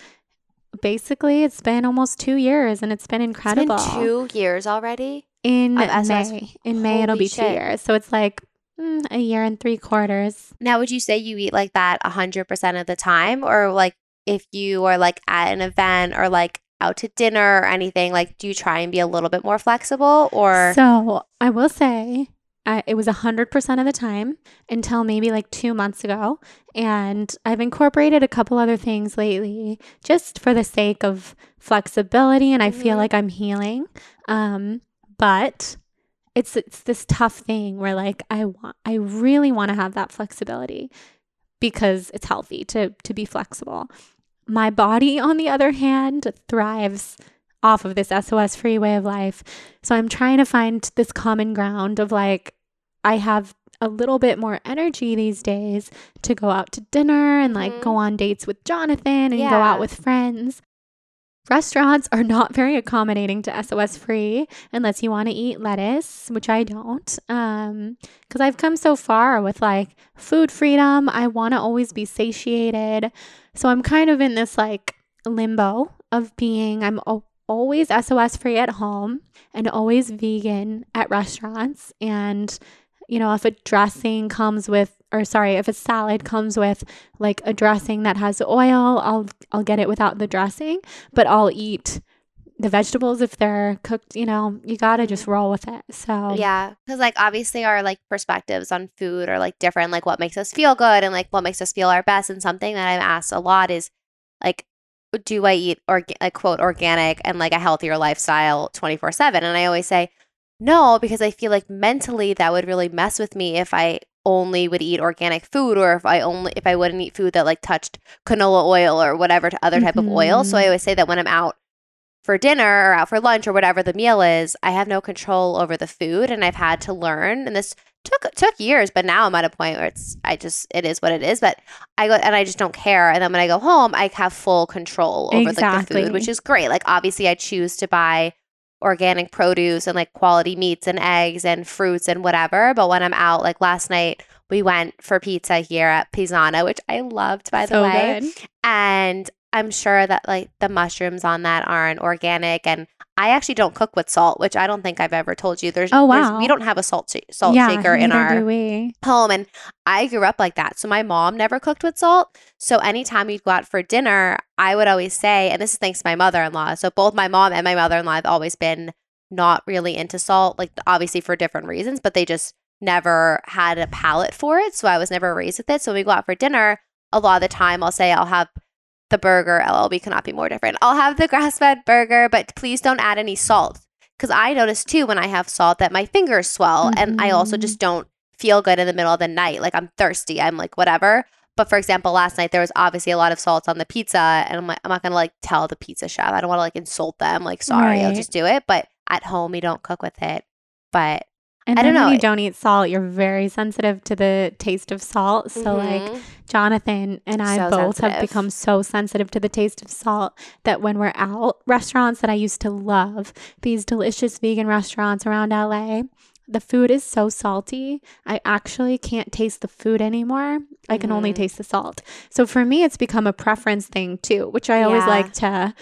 basically, it's been almost two years and it's been incredible. It's been two years already? In May. In May, it'll be shit. two years. So it's like mm, a year and three quarters. Now, would you say you eat like that 100% of the time? Or like if you are like at an event or like out to dinner or anything, like do you try and be a little bit more flexible or? So I will say I, it was 100% of the time until maybe like two months ago. And I've incorporated a couple other things lately just for the sake of flexibility. And I mm-hmm. feel like I'm healing. Um, but it's, it's this tough thing where like I want, I really want to have that flexibility because it's healthy to, to be flexible. My body, on the other hand, thrives off of this SOS free way of life. So I'm trying to find this common ground of like, I have a little bit more energy these days to go out to dinner and like mm-hmm. go on dates with Jonathan and yeah. go out with friends. Restaurants are not very accommodating to SOS free unless you want to eat lettuce, which I don't. Um, because I've come so far with like food freedom. I want to always be satiated. So I'm kind of in this like limbo of being, I'm o- always SOS free at home and always vegan at restaurants. And, you know, if a dressing comes with or sorry, if a salad comes with like a dressing that has oil, I'll I'll get it without the dressing, but I'll eat the vegetables if they're cooked, you know, you got to just mm-hmm. roll with it. So, yeah, cuz like obviously our like perspectives on food are like different, like what makes us feel good and like what makes us feel our best and something that I'm asked a lot is like do I eat or like quote organic and like a healthier lifestyle 24/7? And I always say no because I feel like mentally that would really mess with me if I only would eat organic food or if I only if I wouldn't eat food that like touched canola oil or whatever other type mm-hmm. of oil. So I mm-hmm. always say that when I'm out for dinner or out for lunch or whatever the meal is, I have no control over the food and I've had to learn and this took took years, but now I'm at a point where it's I just it is what it is. But I go and I just don't care. And then when I go home, I have full control over exactly. like, the food, which is great. Like obviously I choose to buy organic produce and like quality meats and eggs and fruits and whatever. But when I'm out, like last night, we went for pizza here at Pizzana, which I loved, by so the way. Good. And I'm sure that like the mushrooms on that aren't organic. And I actually don't cook with salt, which I don't think I've ever told you. There's, oh wow, there's, we don't have a salt sh- salt yeah, shaker in our home, and I grew up like that. So my mom never cooked with salt. So anytime we'd go out for dinner, I would always say, and this is thanks to my mother-in-law. So both my mom and my mother-in-law have always been not really into salt, like obviously for different reasons, but they just never had a palate for it. So I was never raised with it. So when we go out for dinner, a lot of the time I'll say I'll have the burger. LLB cannot be more different. I'll have the grass fed burger, but please don't add any salt. Because I notice too when I have salt that my fingers swell mm-hmm. and I also mm-hmm. just don't feel good in the middle of the night. Like I'm thirsty. I'm like, whatever. But for example, last night there was obviously a lot of salt on the pizza, and I'm like, I'm not gonna like tell the pizza chef. I don't want to like insult them. Like, sorry, right. I'll just do it. But at home, we don't cook with it. But and I don't know. When you don't eat salt, you're very sensitive to the taste of salt. So mm-hmm. like Jonathan and I so both sensitive. have become so sensitive to the taste of salt that when we're out, restaurants that I used to love, these delicious vegan restaurants around LA, the food is so salty. I actually can't taste the food anymore. I can mm-hmm. only taste the salt. So for me, it's become a preference thing too, which I always like to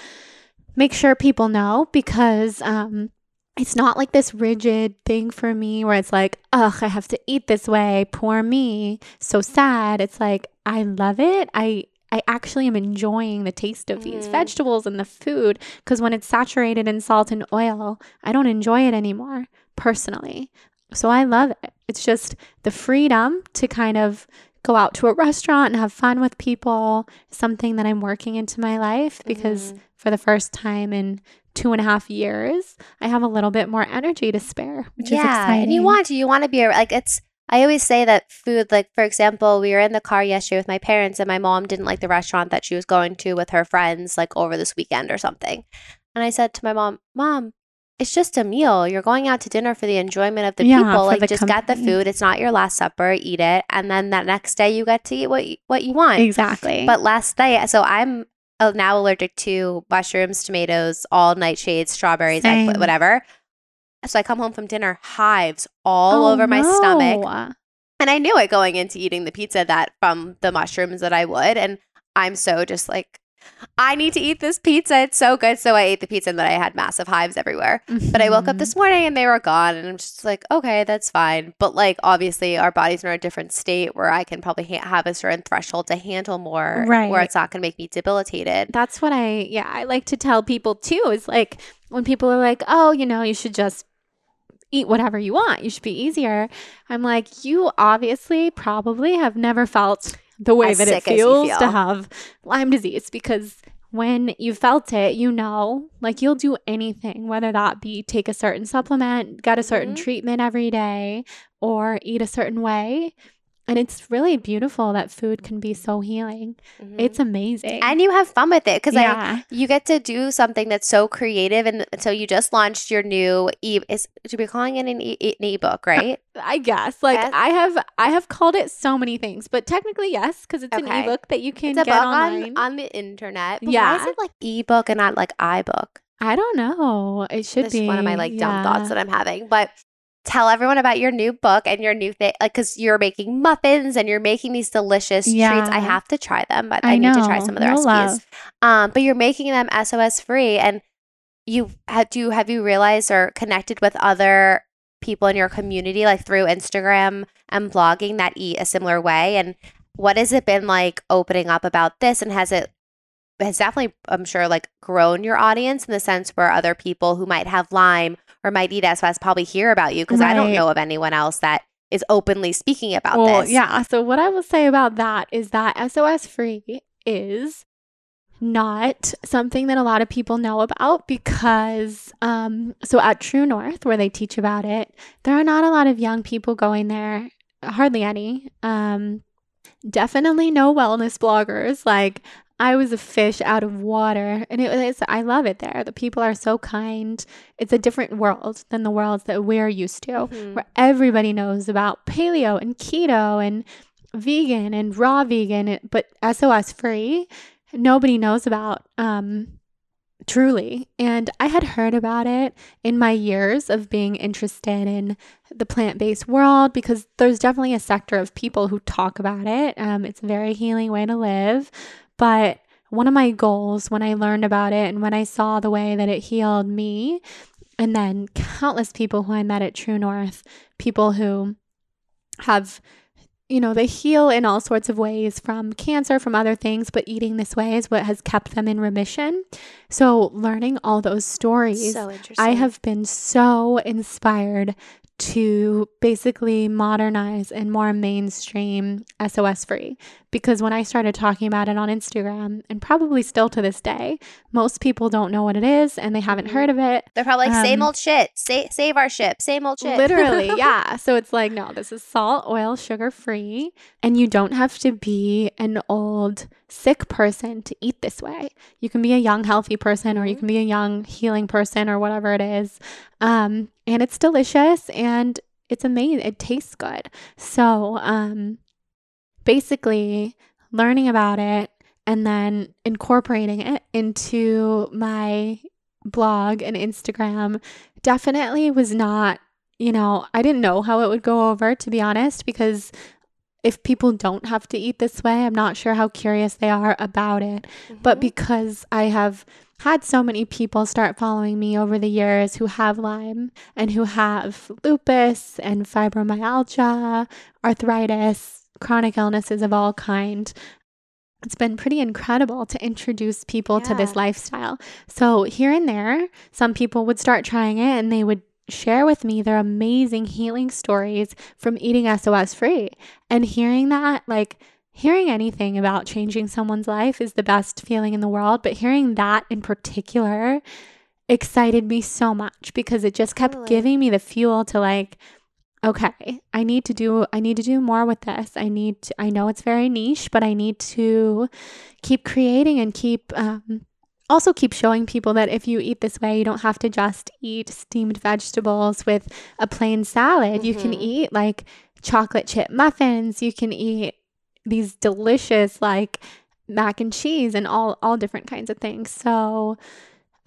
make sure people know because um, it's not like this rigid thing for me where it's like, ugh, I have to eat this way. Poor me. So sad. It's like, I love it. I, I actually am enjoying the taste of these mm. vegetables and the food because when it's saturated in salt and oil, I don't enjoy it anymore personally. So I love it. It's just the freedom to kind of go out to a restaurant and have fun with people, something that I'm working into my life because mm-hmm. for the first time in two and a half years, I have a little bit more energy to spare, which yeah, is exciting. And you want to, you want to be like, it's, I always say that food, like, for example, we were in the car yesterday with my parents, and my mom didn't like the restaurant that she was going to with her friends, like, over this weekend or something. And I said to my mom, Mom, it's just a meal. You're going out to dinner for the enjoyment of the yeah, people. Like just company. get the food. It's not your last supper. Eat it, and then that next day you get to eat what you, what you want. Exactly. But last day, so I'm uh, now allergic to mushrooms, tomatoes, all nightshades, strawberries, whatever. So I come home from dinner, hives all oh, over my no. stomach. And I knew it going into eating the pizza that from the mushrooms that I would. And I'm so just like I need to eat this pizza. It's so good. So I ate the pizza and then I had massive hives everywhere. Mm-hmm. But I woke up mm-hmm. this morning and they were gone. And I'm just like, okay, that's fine. But like, obviously, our bodies are in a different state where I can probably ha- have a certain threshold to handle more, right. where it's not going to make me debilitated. That's what I, yeah, I like to tell people too is like when people are like, oh, you know, you should just eat whatever you want. You should be easier. I'm like, you obviously probably have never felt the way that it feels feel. to have Lyme disease because when you felt it, you know, like you'll do anything, whether that be take a certain supplement, get a certain mm-hmm. treatment every day, or eat a certain way. And it's really beautiful that food can be so healing. Mm-hmm. It's amazing. And you have fun with it because yeah. you get to do something that's so creative. And so you just launched your new e is should be calling it an, e- an ebook, right? I guess. Like yes. I have I have called it so many things, but technically yes, because it's okay. an ebook that you can get online. On, on the internet. But yeah. Why is it like ebook and not like iBook? I don't know. It should be one of my like dumb thoughts that I'm having. But tell everyone about your new book and your new thing like because you're making muffins and you're making these delicious yeah. treats i have to try them but i, I need to try some of the recipes love. um but you're making them sos free and you have do have you realized or connected with other people in your community like through instagram and blogging that eat a similar way and what has it been like opening up about this and has it has definitely i'm sure like grown your audience in the sense where other people who might have lyme or might eat SOS probably hear about you because right. I don't know of anyone else that is openly speaking about well, this. Yeah. So what I will say about that is that SOS free is not something that a lot of people know about because um so at True North where they teach about it, there are not a lot of young people going there, hardly any. Um definitely no wellness bloggers. Like I was a fish out of water, and it was. I love it there. The people are so kind. It's a different world than the worlds that we're used to, mm-hmm. where everybody knows about paleo and keto and vegan and raw vegan, but SOS free. Nobody knows about um, truly. And I had heard about it in my years of being interested in the plant based world because there's definitely a sector of people who talk about it. Um, it's a very healing way to live. But one of my goals when I learned about it and when I saw the way that it healed me, and then countless people who I met at True North, people who have, you know, they heal in all sorts of ways from cancer, from other things, but eating this way is what has kept them in remission. So, learning all those stories, so I have been so inspired to basically modernize and more mainstream SOS free. Because when I started talking about it on Instagram, and probably still to this day, most people don't know what it is and they haven't heard of it. They're probably like, um, same old shit. Sa- save our ship. Same old shit. Literally, yeah. So it's like, no, this is salt, oil, sugar free. And you don't have to be an old, sick person to eat this way. You can be a young, healthy person, or you mm-hmm. can be a young, healing person, or whatever it is. Um, and it's delicious and it's amazing. It tastes good. So, um, basically, learning about it and then incorporating it into my blog and Instagram definitely was not, you know, I didn't know how it would go over, to be honest, because if people don't have to eat this way, I'm not sure how curious they are about it. Mm-hmm. But because I have had so many people start following me over the years who have Lyme and who have lupus and fibromyalgia, arthritis, chronic illnesses of all kind. it's been pretty incredible to introduce people to this lifestyle. So, here and there, some people would start trying it and they would share with me their amazing healing stories from eating SOS free. And hearing that, like, hearing anything about changing someone's life is the best feeling in the world. But hearing that in particular excited me so much because it just kept Totally. giving me the fuel to, like, okay i need to do i need to do more with this i need to i know it's very niche but i need to keep creating and keep um, also keep showing people that if you eat this way you don't have to just eat steamed vegetables with a plain salad you can Mhm. eat like chocolate chip muffins you can eat these delicious like mac and cheese and all all different kinds of things so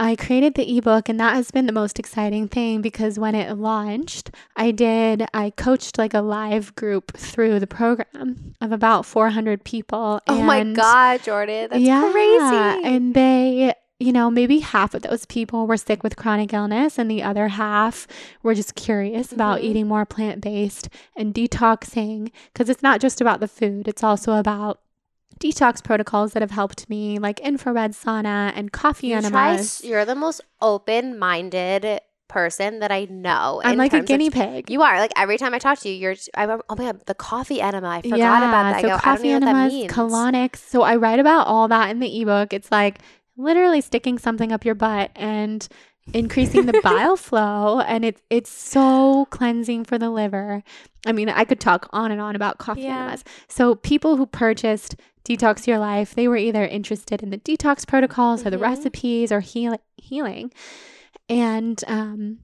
I created the ebook, and that has been the most exciting thing because when it launched, I did, I coached like a live group through the program of about 400 people. Oh my God, Jordan. That's yeah, crazy. And they, you know, maybe half of those people were sick with chronic illness, and the other half were just curious about Mhm. eating more plant based and detoxing because it's not just about the food, it's also about detox protocols that have helped me, like infrared sauna and coffee you enemas. s- you're the most open-minded person that I know. I'm like a terms of- guinea pig. You are like every time I talk to you, you're. I remember, oh my god, the coffee enema. I forgot yeah, about that. I so go, I don't coffee that enemas, colonics. So I write about all that in the ebook. It's like literally sticking something up your butt and increasing the bile flow, and it's it's so cleansing for the liver. I mean, I could talk on and on about coffee Yeah. enemas. So people who purchased Detox Your Life, they were either interested in the detox protocols or the Mhm. recipes or heal- healing, and um,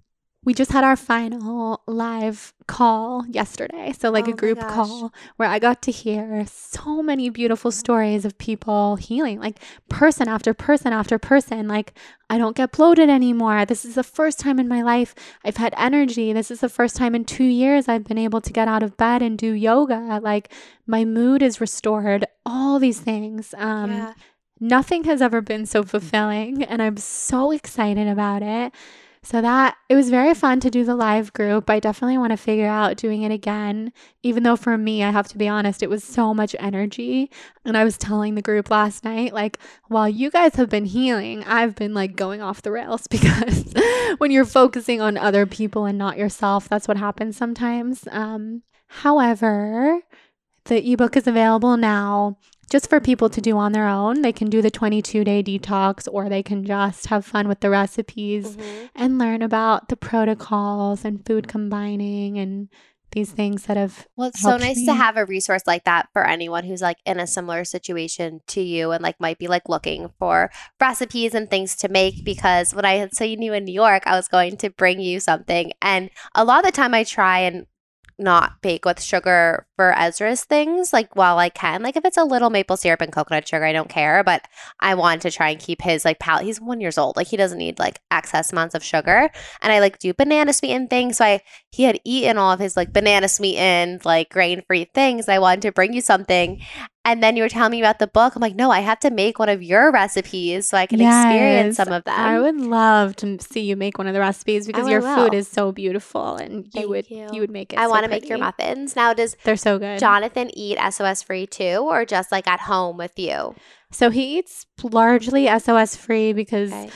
we just had our final live call yesterday. So, like Oh a group call where I got to hear so many beautiful stories of people healing, like person after person after person. Like, I don't get bloated anymore. This is the first time in my life I've had energy. This is the first time in two years I've been able to get out of bed and do yoga. Like, my mood is restored. All these things. Um, yeah. nothing has ever been so fulfilling and i'm so excited about it so that it was very fun to do the live group. I definitely want to figure out doing it again. Even though for me i have to be honest it was so much energy. And i was telling the group last night like while you guys have been healing i've been like going off the rails because when you're focusing on other people and not yourself that's what happens sometimes. Um however the ebook is available now just for people to do on their own. They can do the 22 day detox or they can just have fun with the recipes Mhm. and learn about the protocols and food combining and these things that have Well, it's so nice me. to have a resource like that for anyone who's like in a similar situation to you and like might be like looking for recipes and things to make. Because when I had seen you in New York, I was going to bring you something. And a lot of the time I try and not bake with sugar for Ezra's things, like while I can. Like if it's a little maple syrup and coconut sugar, I don't care. But I want to try and keep his like palate. He's one years old. Like he doesn't need like excess amounts of sugar. And I like do banana sweetened things. So I he had eaten all of his like banana sweetened, like grain free things. I wanted to bring you something. And then you were telling me about the book. I'm like, no, I have to make one of your recipes so I can experience some of them. I would love to see you make one of the recipes because your will. food is so beautiful and you would you. you. would make it I so want to make your muffins. Now, does They're so good. Jonathan eat SOS free too, or just like at home with you? so he eats largely SOS free because Okay.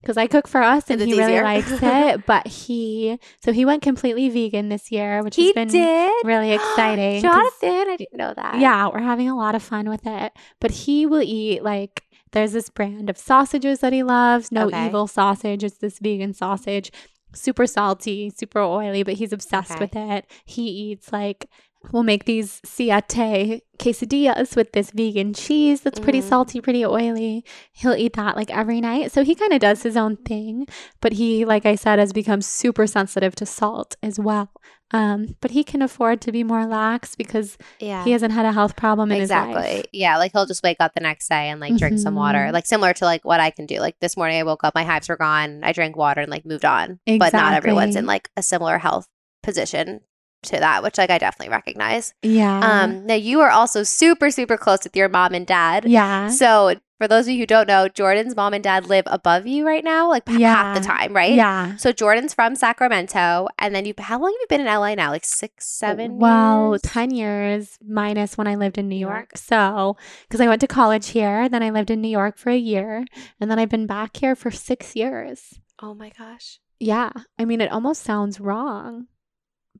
Because I cook for us and he really likes it. But he so he went completely vegan this year, which He has been did. really exciting. Jonathan, I didn't know that. Yeah, we're having a lot of fun with it. But he will eat like there's this brand of sausages that he loves. No Okay. evil sausage. It's this vegan sausage. Super salty, super oily, but he's obsessed Okay. with it. He eats like we'll make these siete quesadillas with this vegan cheese that's pretty Mhm. salty, pretty oily. He'll eat that like every night. So he kind of does his own thing, but he, like I said, has become super sensitive to salt as well. Um, but he can afford to be more lax because Yeah. he hasn't had a health problem in his exactly. life. Yeah, like he'll just wake up the next day and like drink some water, Mhm. like similar to like what I can do. Like this morning, I woke up, my hives were gone, I drank water and like moved on. But not everyone's in like a similar health position to that, which like I definitely recognize. Yeah. Um, now you are also super super close with your mom and dad. yeah. So for those of you who don't know, Jordan's mom and dad live above you right now, like yeah. half the time, right? Yeah. So Jordan's from Sacramento, and then you. How long have you been in LA now? Like six, seven? Well, years? ten years minus when I lived in New York. So because I went to college here, then I lived in New York for a year, and then I've been back here for six years. Oh my gosh. Yeah. I mean, it almost sounds wrong,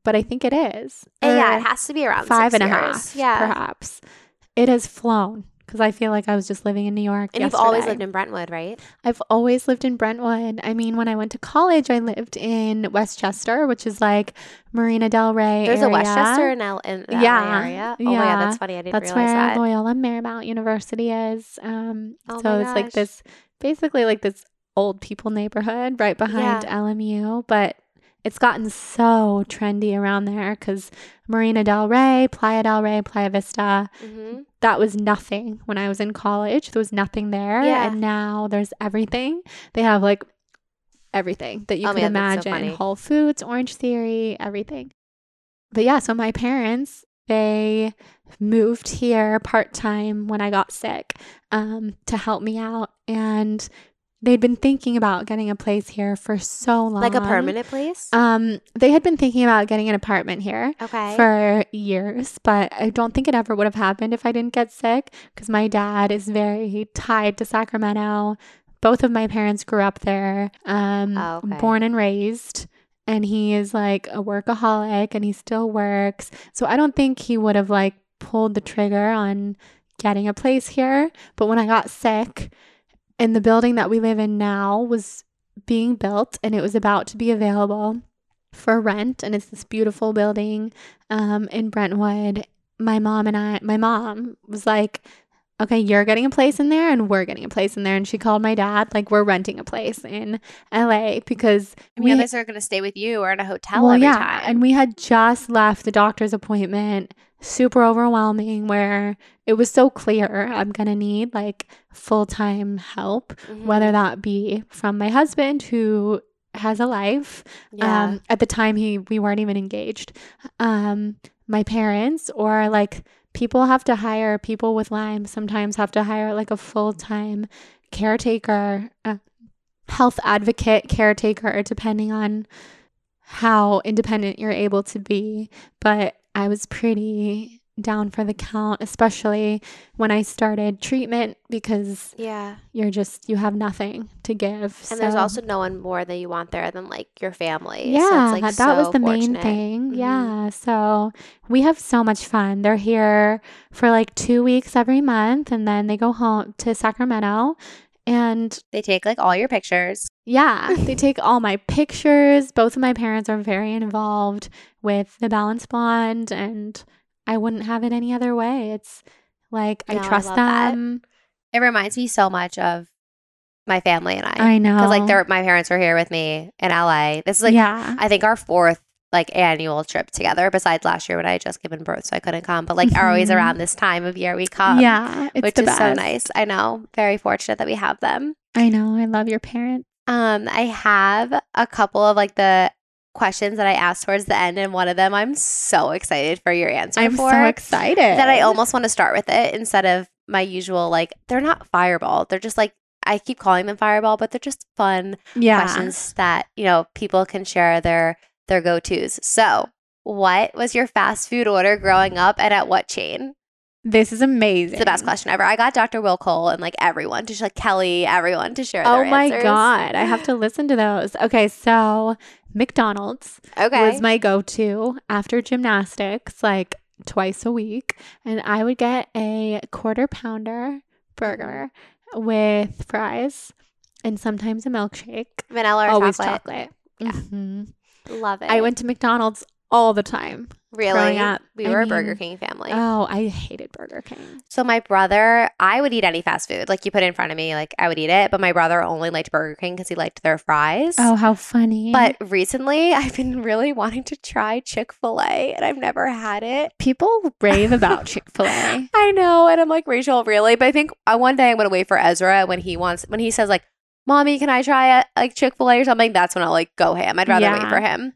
but I think it is. yeah, it has to be around five and years. a half, yeah. perhaps. It has flown because I feel like I was just living in New York. And yesterday. you've always lived in Brentwood, right? I've always lived in Brentwood. I mean, when I went to college, I lived in Westchester, which is like Marina Del Rey. There's area. a Westchester in, L- in the yeah. area. Oh yeah. my god, that's funny. I didn't that's realize where that. Loyola Marymount University is. Um, oh so it's like this, basically like this old people neighborhood right behind yeah. LMU, but it's gotten so trendy around there because Marina Del Rey, Playa del Rey, Playa Vista, mm-hmm. that was nothing when I was in college. There was nothing there. Yeah. And now there's everything. They have like everything that you oh, can man, imagine so Whole Foods, Orange Theory, everything. But yeah, so my parents, they moved here part time when I got sick um, to help me out. And they'd been thinking about getting a place here for so long. Like a permanent place? Um, they had been thinking about getting an apartment here okay. for years, but I don't think it ever would have happened if I didn't get sick because my dad is very tied to Sacramento. Both of my parents grew up there, um, oh, okay. born and raised. And he is like a workaholic and he still works. So I don't think he would have like pulled the trigger on getting a place here. But when I got sick, and the building that we live in now was being built and it was about to be available for rent. And it's this beautiful building um, in Brentwood. My mom and I, my mom was like, okay, you're getting a place in there and we're getting a place in there. And she called my dad, like, we're renting a place in LA because mean, we others are going to stay with you or in a hotel well, every yeah, time. And we had just left the doctor's appointment super overwhelming where it was so clear I'm going to need like full time help, mm-hmm. whether that be from my husband who has a life. Yeah. Um, at the time, he we weren't even engaged. Um, my parents or like people have to hire people with Lyme. Sometimes have to hire like a full time caretaker, health advocate, caretaker, depending on how independent you're able to be. But I was pretty down for the count, especially when I started treatment because yeah, you're just you have nothing to give. And so. there's also no one more that you want there than like your family. Yeah, so like that so was the fortunate. main thing. Mm-hmm. Yeah, so we have so much fun. They're here for like two weeks every month, and then they go home to Sacramento. And they take like all your pictures. Yeah, they take all my pictures. Both of my parents are very involved with the Balanced Blonde, and I wouldn't have it any other way. It's like no, I trust I them. That. It reminds me so much of my family and I. I know because like they're my parents were here with me in LA. This is like yeah. I think our fourth like annual trip together besides last year when I had just given birth so I couldn't come but like mm-hmm. always around this time of year we come yeah which is best. so nice I know very fortunate that we have them I know I love your parents um I have a couple of like the questions that I asked towards the end and one of them I'm so excited for your answer I'm for so excited that I almost want to start with it instead of my usual like they're not fireball they're just like I keep calling them fireball but they're just fun yeah. questions that you know people can share their their go tos. So, what was your fast food order growing up and at what chain? This is amazing. It's the best question ever. I got Dr. Will Cole and like everyone to like Kelly, everyone to share. Oh my answers. god, I have to listen to those. Okay, so McDonald's okay. was my go-to after gymnastics, like twice a week, and I would get a quarter pounder burger with fries and sometimes a milkshake. Vanilla or Always chocolate. chocolate. Yeah. Mm-hmm. Love it. I went to McDonald's all the time. Really? We I were mean, a Burger King family. Oh, I hated Burger King. So my brother, I would eat any fast food. Like you put it in front of me, like I would eat it. But my brother only liked Burger King because he liked their fries. Oh, how funny. But recently, I've been really wanting to try Chick fil A and I've never had it. People rave about Chick fil A. I know. And I'm like, Rachel, really? But I think uh, one day I'm going to wait for Ezra when he wants, when he says, like, Mommy, can I try a, like Chick fil A or something? That's when I'll like go ham. I'd rather Yeah. wait for him.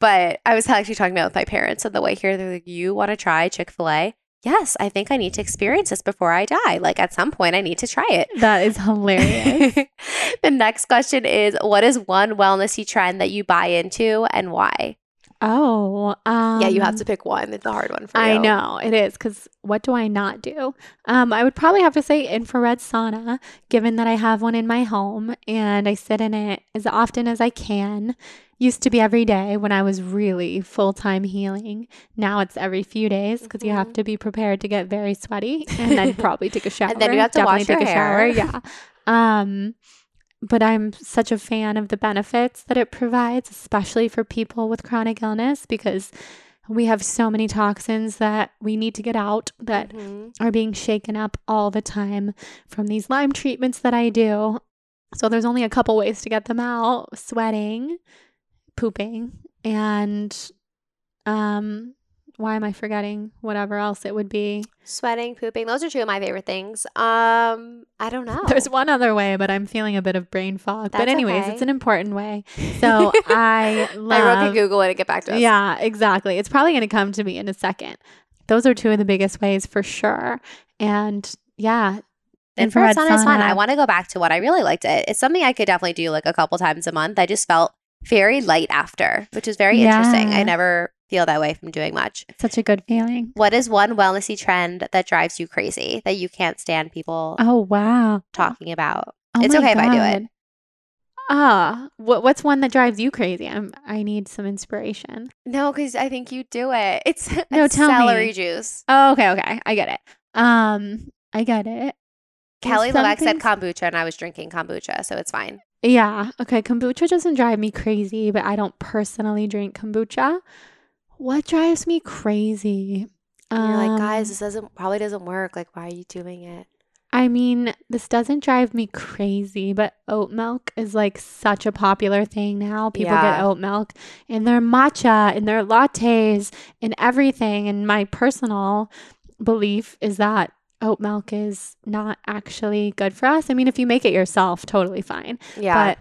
But I was actually talking about with my parents on the way here. They're like, You want to try Chick fil A? yes, I think I need to experience this before I die. Like at some point, I need to try it. That is hilarious. the next question is What is one wellnessy trend that you buy into and why? Oh, um, yeah, you have to pick one. It's a hard one for you. I know it is because what do I not do? Um, I would probably have to say infrared sauna, given that I have one in my home and I sit in it as often as I can. Used to be every day when I was really full time healing. Now it's every few days because you have Mhm. to be prepared to get very sweaty and then probably take a shower. And then you have to Definitely wash your take a shower. hair. Yeah. Um, but I'm such a fan of the benefits that it provides, especially for people with chronic illness, because we have so many toxins that we need to get out that Mhm. are being shaken up all the time from these Lyme treatments that I do. So there's only a couple ways to get them out sweating, pooping, and um why am I forgetting whatever else it would be? Sweating, pooping. Those are two of my favorite things. Um, I don't know. There's one other way, but I'm feeling a bit of brain fog. but anyways, okay. it's an important way. So I love Everyone can Google it and get back to us. Yeah, exactly. It's probably going to come to me in a second. Those are two of the biggest ways for sure. And yeah, Infrared infrared sauna is fun. I want to go back to what I really liked it. It's something I could definitely do like a couple times a month. I just felt very light after, which is very interesting. I never feel that way from doing much. such a good feeling. What is one wellnessy trend that drives you crazy that you can't stand people Oh, wow. talking about? Oh It's okay if I do it. God. Ah, what, what's one that drives you crazy? I'm, I need some inspiration. No, because I think you do it. It's, No, it's tell me. celery juice. Oh, okay, okay. I get it. Um, I get it. Kelly LeVeque said kombucha, and I was drinking kombucha, so it's fine. Yeah. Okay. Kombucha doesn't drive me crazy, but I don't personally drink kombucha. What drives me crazy? And you're like, Um, guys, this doesn't probably doesn't work. Like, why are you doing it? I mean, this doesn't drive me crazy, but oat milk is like such a popular thing now. People get oat milk in their matcha, in their lattes, in everything. And my personal belief is that oat milk is not actually good for us. I mean, if you make it yourself, totally fine. Yeah. But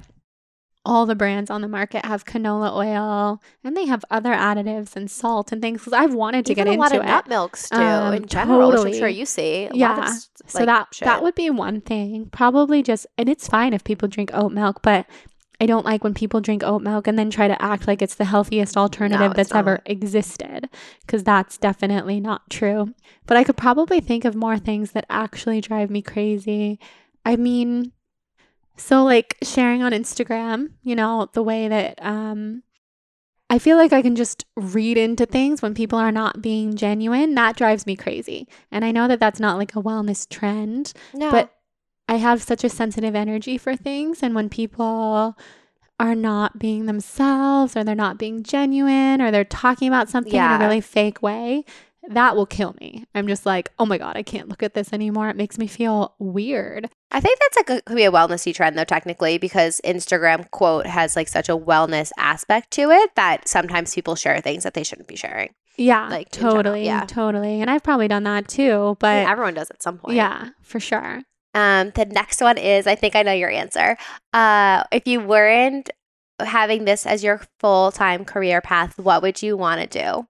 all the brands on the market have canola oil and they have other additives and salt and things because I've wanted to Even get a lot of it. nut milks too, Um, in general, which I'm totally. sure you see. A lot of Yeah. So that shit. that would be one thing. Probably just and it's fine if people drink oat milk, but I don't like when people drink oat milk and then try to act like it's the healthiest alternative it's that's ever existed because that's definitely not true. But I could probably think of more things that actually drive me crazy. I mean, so like sharing on Instagram, you know, the way that um I feel like I can just read into things when people are not being genuine. That drives me crazy. And I know that that's not like a wellness trend, no. but I have such a sensitive energy for things. And when people are not being themselves or they're not being genuine or they're talking about something in a really fake way, that will kill me. I'm just like, oh my God, I can't look at this anymore. It makes me feel weird. I think that's like a, could be a wellnessy trend though, technically, because Instagram quote has like such a wellness aspect to it that sometimes people share things that they shouldn't be sharing. Yeah, Like, totally. yeah. Totally. And I've probably done that too. But everyone does at some point. yeah, for sure. Um, the next one is I think I know your answer. Uh, if you weren't having this as your full time career path, what would you want to do?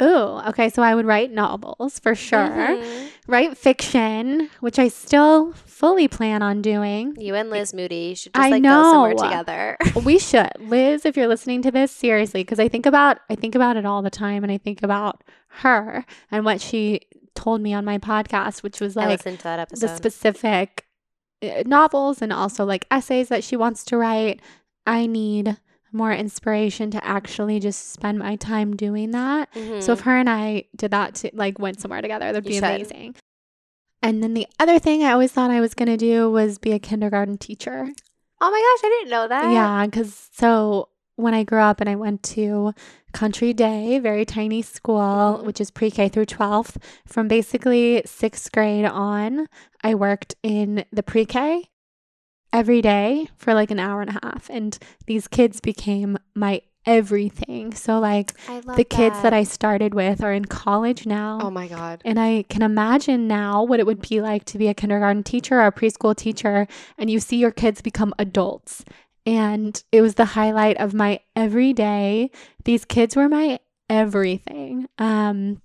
Ooh, okay. So I would write novels for sure. Mhm. Write fiction, which I still fully plan on doing. You and Liz Moody should just I like go somewhere together. we should. Liz, if you're listening to this, seriously, because I think about I think about it all the time and I think about her and what she told me on my podcast, which was like the specific uh, novels and also like essays that she wants to write. I need more inspiration to actually just spend my time doing that. So if Mhm. her and I did that, to, like went somewhere together, that'd You be should. amazing. And then the other thing I always thought I was gonna do was be a kindergarten teacher. oh my gosh, I didn't know that. Yeah, because so when I grew up and I went to Country Day, very tiny school, Mhm. which is pre K through 12th, from basically sixth grade on, I worked in the pre K every day for like an hour and a half. And these kids became my everything. So, like, I love the kids that I started with are in college now. Oh my god. And I can imagine now what it would be like to be a kindergarten teacher or a preschool teacher, and you see your kids become adults. And it was the highlight of my everyday. These kids were my everything. Um,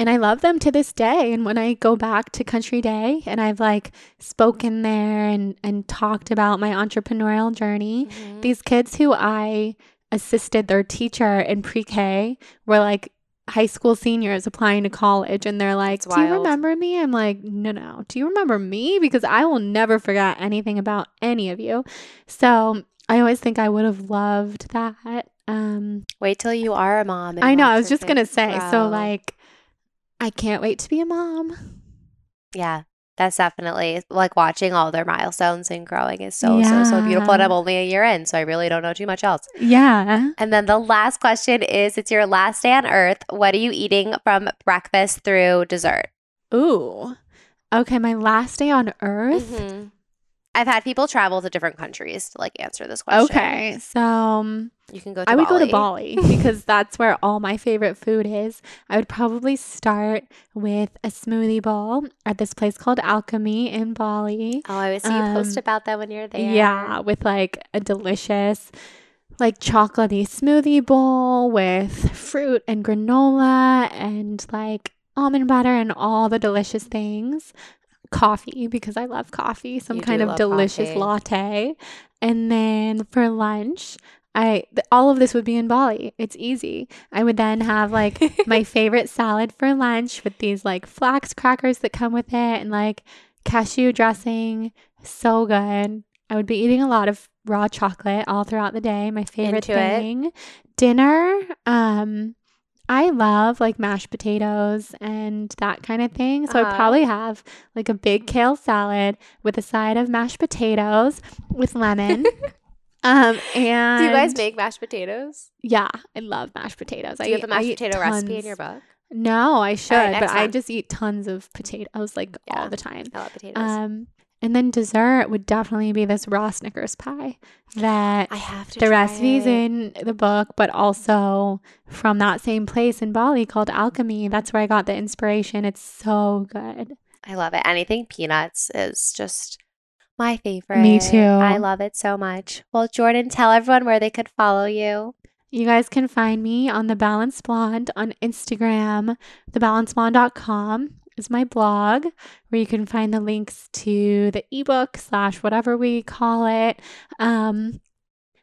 and I love them to this day. And when I go back to Country Day and I've like spoken there and, and talked about my entrepreneurial journey, mm-hmm. these kids who I assisted their teacher in pre K were like high school seniors applying to college and they're like, Do you remember me? I'm like, No, no. Do you remember me? Because I will never forget anything about any of you. So I always think I would have loved that. Um, Wait till you are a mom. I know. I was just going to say. Grow. So, like, I can't wait to be a mom. Yeah, that's definitely like watching all their milestones and growing is so, yeah. so, so beautiful. And I'm only a year in, so I really don't know too much else. Yeah. And then the last question is it's your last day on earth. What are you eating from breakfast through dessert? Ooh. Okay, my last day on earth. Mm-hmm. I've had people travel to different countries to like answer this question. Okay, so um, you can go. I would Bali. go to Bali because that's where all my favorite food is. I would probably start with a smoothie bowl at this place called Alchemy in Bali. Oh, I always see um, you post um, about that when you're there. Yeah, with like a delicious like chocolatey smoothie bowl with fruit and granola and like almond butter and all the delicious things coffee because I love coffee, some you kind of delicious coffee. latte. And then for lunch, I th- all of this would be in Bali. It's easy. I would then have like my favorite salad for lunch with these like flax crackers that come with it and like cashew dressing. So good. I would be eating a lot of raw chocolate all throughout the day. My favorite Into thing. It. Dinner, um I love like mashed potatoes and that kind of thing. So uh-huh. I'd probably have like a big kale salad with a side of mashed potatoes with lemon. um and Do you guys make mashed potatoes? Yeah, I love mashed potatoes. Do I you have a mashed potato tons. recipe in your book? No, I should, right, but I just eat tons of potatoes like yeah, all the time. I love potatoes. Um and then dessert would definitely be this raw Snickers pie that I have the recipes it. in the book, but also from that same place in Bali called Alchemy. That's where I got the inspiration. It's so good. I love it. Anything peanuts is just my favorite. Me too. I love it so much. Well, Jordan, tell everyone where they could follow you. You guys can find me on The Balanced Blonde on Instagram, thebalancedblonde.com is my blog where you can find the links to the ebook slash whatever we call it. Um,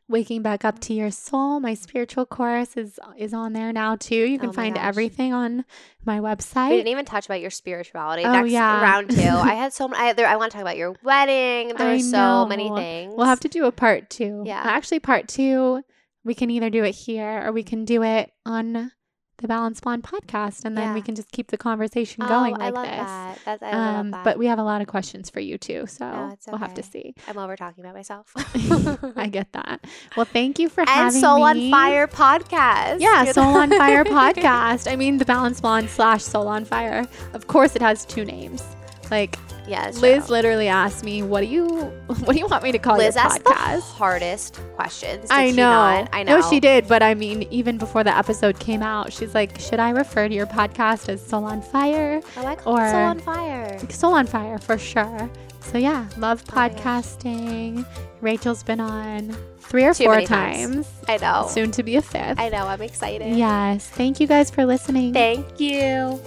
Waking Back Up to Your Soul, my spiritual course is is on there now too. You can oh find gosh. everything on my website. We didn't even touch about your spirituality. Oh, Next yeah. round two. I had so many. I, there, I want to talk about your wedding. There are so many things. We'll have to do a part two. Yeah. Actually, part two, we can either do it here or we can do it on the Balanced Blonde podcast, and then yeah. we can just keep the conversation oh, going like I love this. That. That's, I um, love that. But we have a lot of questions for you too, so no, okay. we'll have to see. I'm over talking about myself. I get that. Well, thank you for having me. and having Soul me. on Fire podcast. Yeah, Soul on Fire podcast. I mean, the Balanced Blonde slash Soul on Fire. Of course, it has two names. Like yeah, Liz true. literally asked me, "What do you What do you want me to call Liz your podcast?" Liz asked the hardest questions. I know. I know. No, she did. But I mean, even before the episode came out, she's like, "Should I refer to your podcast as Soul on Fire?" Oh, I call or Soul on Fire. Soul on Fire for sure. So yeah, love podcasting. Rachel's been on three or Too four times. times. I know. Soon to be a fifth. I know. I'm excited. Yes. Thank you guys for listening. Thank you.